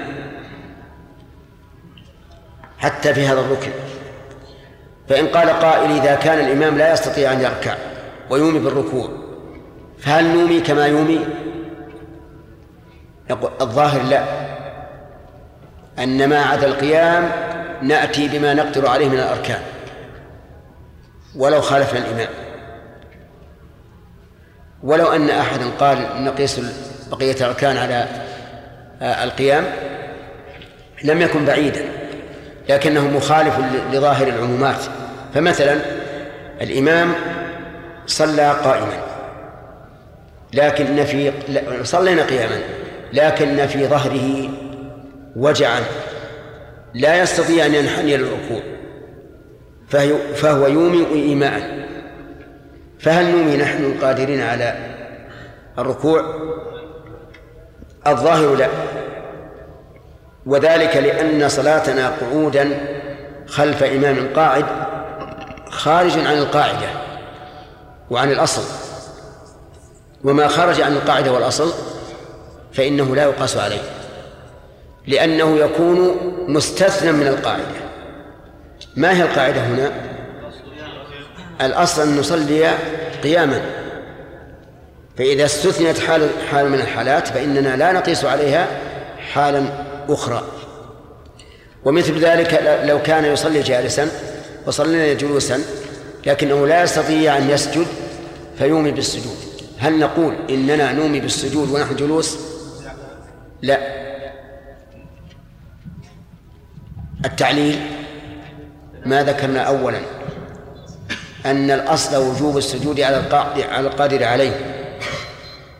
حتى في هذا الركن. فإن قال قائل إذا كان الإمام لا يستطيع أن يركع ويومي بالركوع فهل نومي كما يومي؟ الظاهر لا. أن ما عدا القيام نأتي بما نقدر عليه من الأركان ولو خالفنا الإمام. ولو أن أحدا قال نقيس بقية الأركان على آه، القيام لم يكن بعيدا. لكنه مخالف لظاهر العمومات. فمثلا الإمام صلى قائما لكن في صلينا قياما لكن في ظهره وجعا لا يستطيع أن ينحني للركوع فهو يومئ إيماء. فهل نومي نحن قادرين على الركوع؟ الظاهر لا. وذلك لأن صلاتنا قعودا خلف إمام قاعد خارج عن القاعدة وعن الأصل. وما خرج عن القاعدة والأصل فإنه لا يقاس عليه لأنه يكون مستثنى من القاعدة. ما هي القاعدة هنا؟ الأصل أن نصلي قياما. فإذا استثنت حال حال من الحالات فإننا لا نقيس عليها حالا أخرى. ومثل ذلك لو كان يصلي جالسا وصلينا جلوسا لكنه لا يستطيع أن يسجد فيومي بالسجود. هل نقول إننا نومي بالسجود ونحن جلوس؟ لا. التعليل ما ذكرنا أولا أن الأصل وجوب السجود على على القادر عليه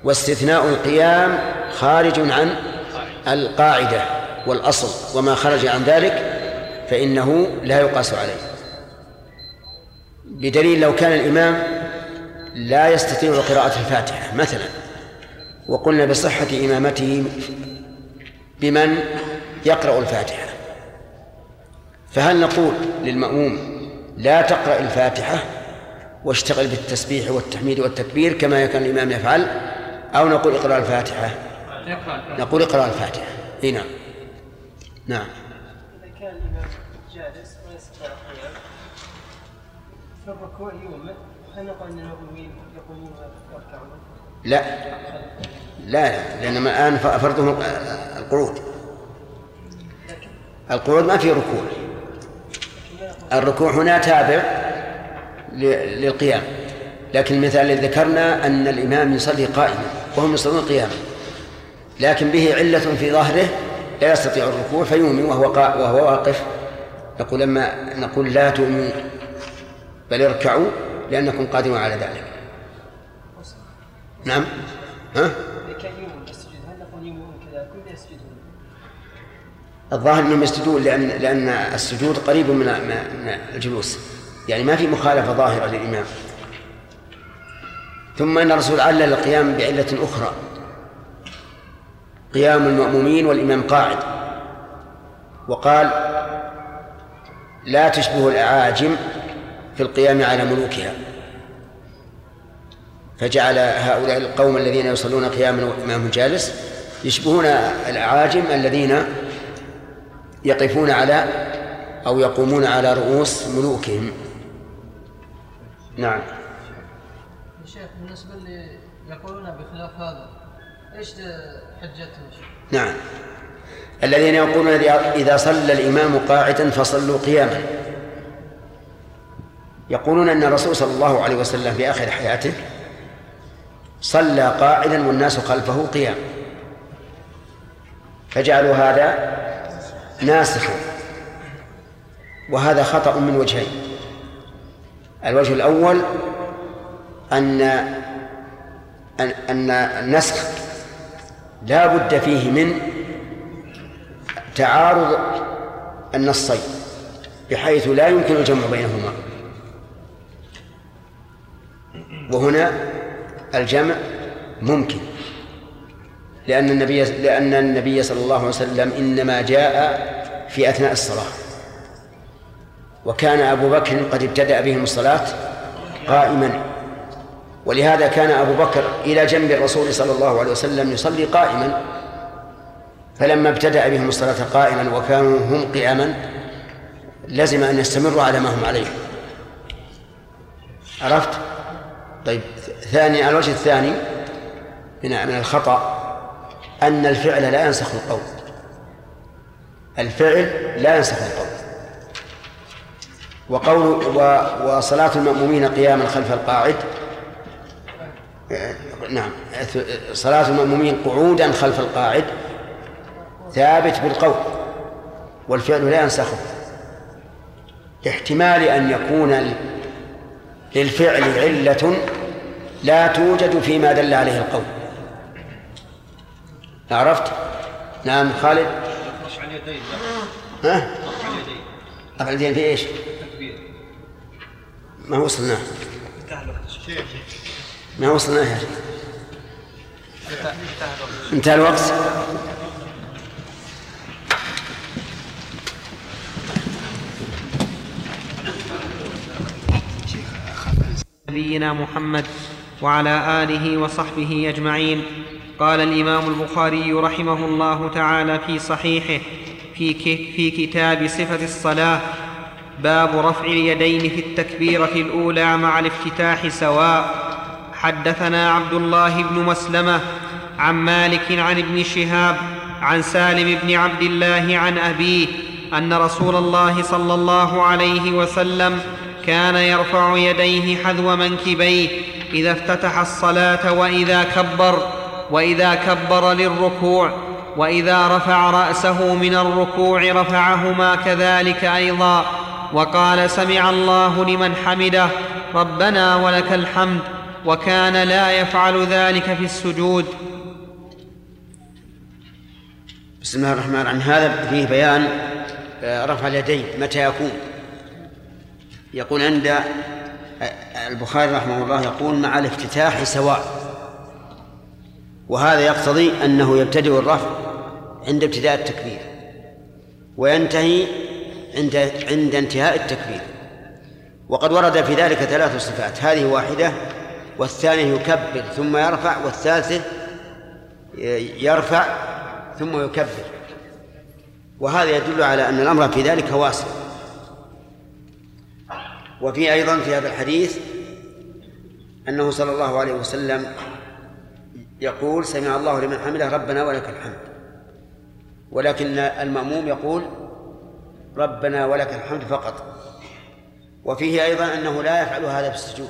واستثناء القيام خارج عن القاعدة. والأصل وما خرج عن ذلك فإنه لا يقاس عليه. بدليل لو كان الإمام لا يستطيع قراءة الفاتحة مثلا وقلنا بصحة إمامته بمن يقرأ الفاتحة. فهل نقول للمأموم لا تقرأ الفاتحة واشتغل بالتسبيح والتحميد والتكبير كما كان الإمام يفعل أو نقول اقرأ الفاتحة؟ نقول اقرأ الفاتحة. إي نعم. نعم. إذا كان الإمام جالس ويستطيع القيام في الركوع يؤمن هل نقول أن المؤمنين يقومون ويركعون؟ لا. لا لأن الآن فرضهم القعود. القعود ما في ركوع. الركوع هنا تابع للقيام. لكن المثال الذي ذكرنا أن الإمام يصلي قائما وهم يصلون قياما. لكن به علة في ظهره لا يستطيع الركوع فيؤمن وهو وهو واقف. نقول لما نقول لا تؤمنوا بل اركعوا لأنكم قادرون على ذلك. نعم. ها؟ الظاهر أنهم يسجدون لأن لأن السجود قريب من من الجلوس. يعني ما في مخالفة ظاهرة للإمام. ثم إن الرسول علل القيام بعلة أخرى. قيام المأمومين والإمام قاعد. وقال لا تشبه الأعاجم في القيام على ملوكها. فجعل هؤلاء القوم الذين يصلون قياما والإمام جالس يشبهون الأعاجم الذين يقفون على أو يقومون على رؤوس ملوكهم. نعم. شيخ بالنسبة اللي يقولون بخلاف هذا إيش نعم. الذين يقولون إذا صلى الإمام قاعدا فصلوا قياما. يقولون أن الرسول صلى الله عليه وسلم في آخر حياته صلى قاعدا والناس خلفه قيام فجعلوا هذا ناسخا. وهذا خطأ من وجهين. الوجه الأول أن أن النسخ لا بد فيه من تعارض النصين بحيث لا يمكن الجمع بينهما. وهنا الجمع ممكن لأن النبي لأن النبي صلى الله عليه وسلم إنما جاء في أثناء الصلاة. وكان أبو بكر قد ابتدأ بهم الصلاة قائما. ولهذا كان أبو بكر إلى جنب الرسول صلى الله عليه وسلم يصلي قائما فلما ابتدأ بهم الصلاة قائما وكانوا هم قياما لزم أن يستمروا على ما هم عليه. عرفت؟ طيب ثاني الوجه الثاني من من الخطأ أن الفعل لا ينسخ القول. الفعل لا ينسخ القول. وقول وصلاة المأمومين قياما خلف القاعد نعم. صلاة المأمومين قعودا خلف القاعد ثابت بالقول والفعل لا ينسخه. لاحتمال أن يكون للفعل علة لا توجد فيما دل عليه القول. عرفت؟ نعم خالد. اليدين ها؟ رفع اليدين. اليدين في إيش؟ ما وصلناه ما وصلنا يا شيخ انتهى الوقت. نبينا محمد وعلى آله وصحبه أجمعين. قال الإمام البخاري رحمه الله تعالى في صحيحه في, في كتاب صفة الصلاة باب رفع اليدين في التكبيرة الأولى مع الافتتاح سواء. حدثنا عبد الله بن مسلمة عن مالك عن ابن شهاب عن سالم بن عبد الله عن أبيه أن رسول الله صلى الله عليه وسلم كان يرفع يديه حذو منكبيه إذا افتتح الصلاة وإذا كبر وإذا كبر للركوع وإذا رفع رأسه من الركوع رفعهما كذلك أيضا وقال سمع الله لمن حمده ربنا ولك الحمد وكان لا يفعل ذلك في السجود. بسم الله الرحمن الرحيم. هذا فيه بيان آه، رفع اليدين متى يكون. يقول عند آه، البخاري رحمه الله يقول مع الافتتاح سواء. وهذا يقتضي أنه يبتدئ الرفع عند ابتداء التكبير وينتهي عند عند انتهاء التكبير. وقد ورد في ذلك ثلاث صفات هذه واحدة والثانية يكبر ثم يرفع والثالثة يرفع ثم يكبر. وهذا يدل على أن الأمر في ذلك واسع. وفي أيضا في هذا الحديث أنه صلى الله عليه وسلم يقول سمع الله لمن حمده ربنا ولك الحمد. ولكن المأموم يقول ربنا ولك الحمد فقط. وفيه أيضا أنه لا يفعل هذا في السجود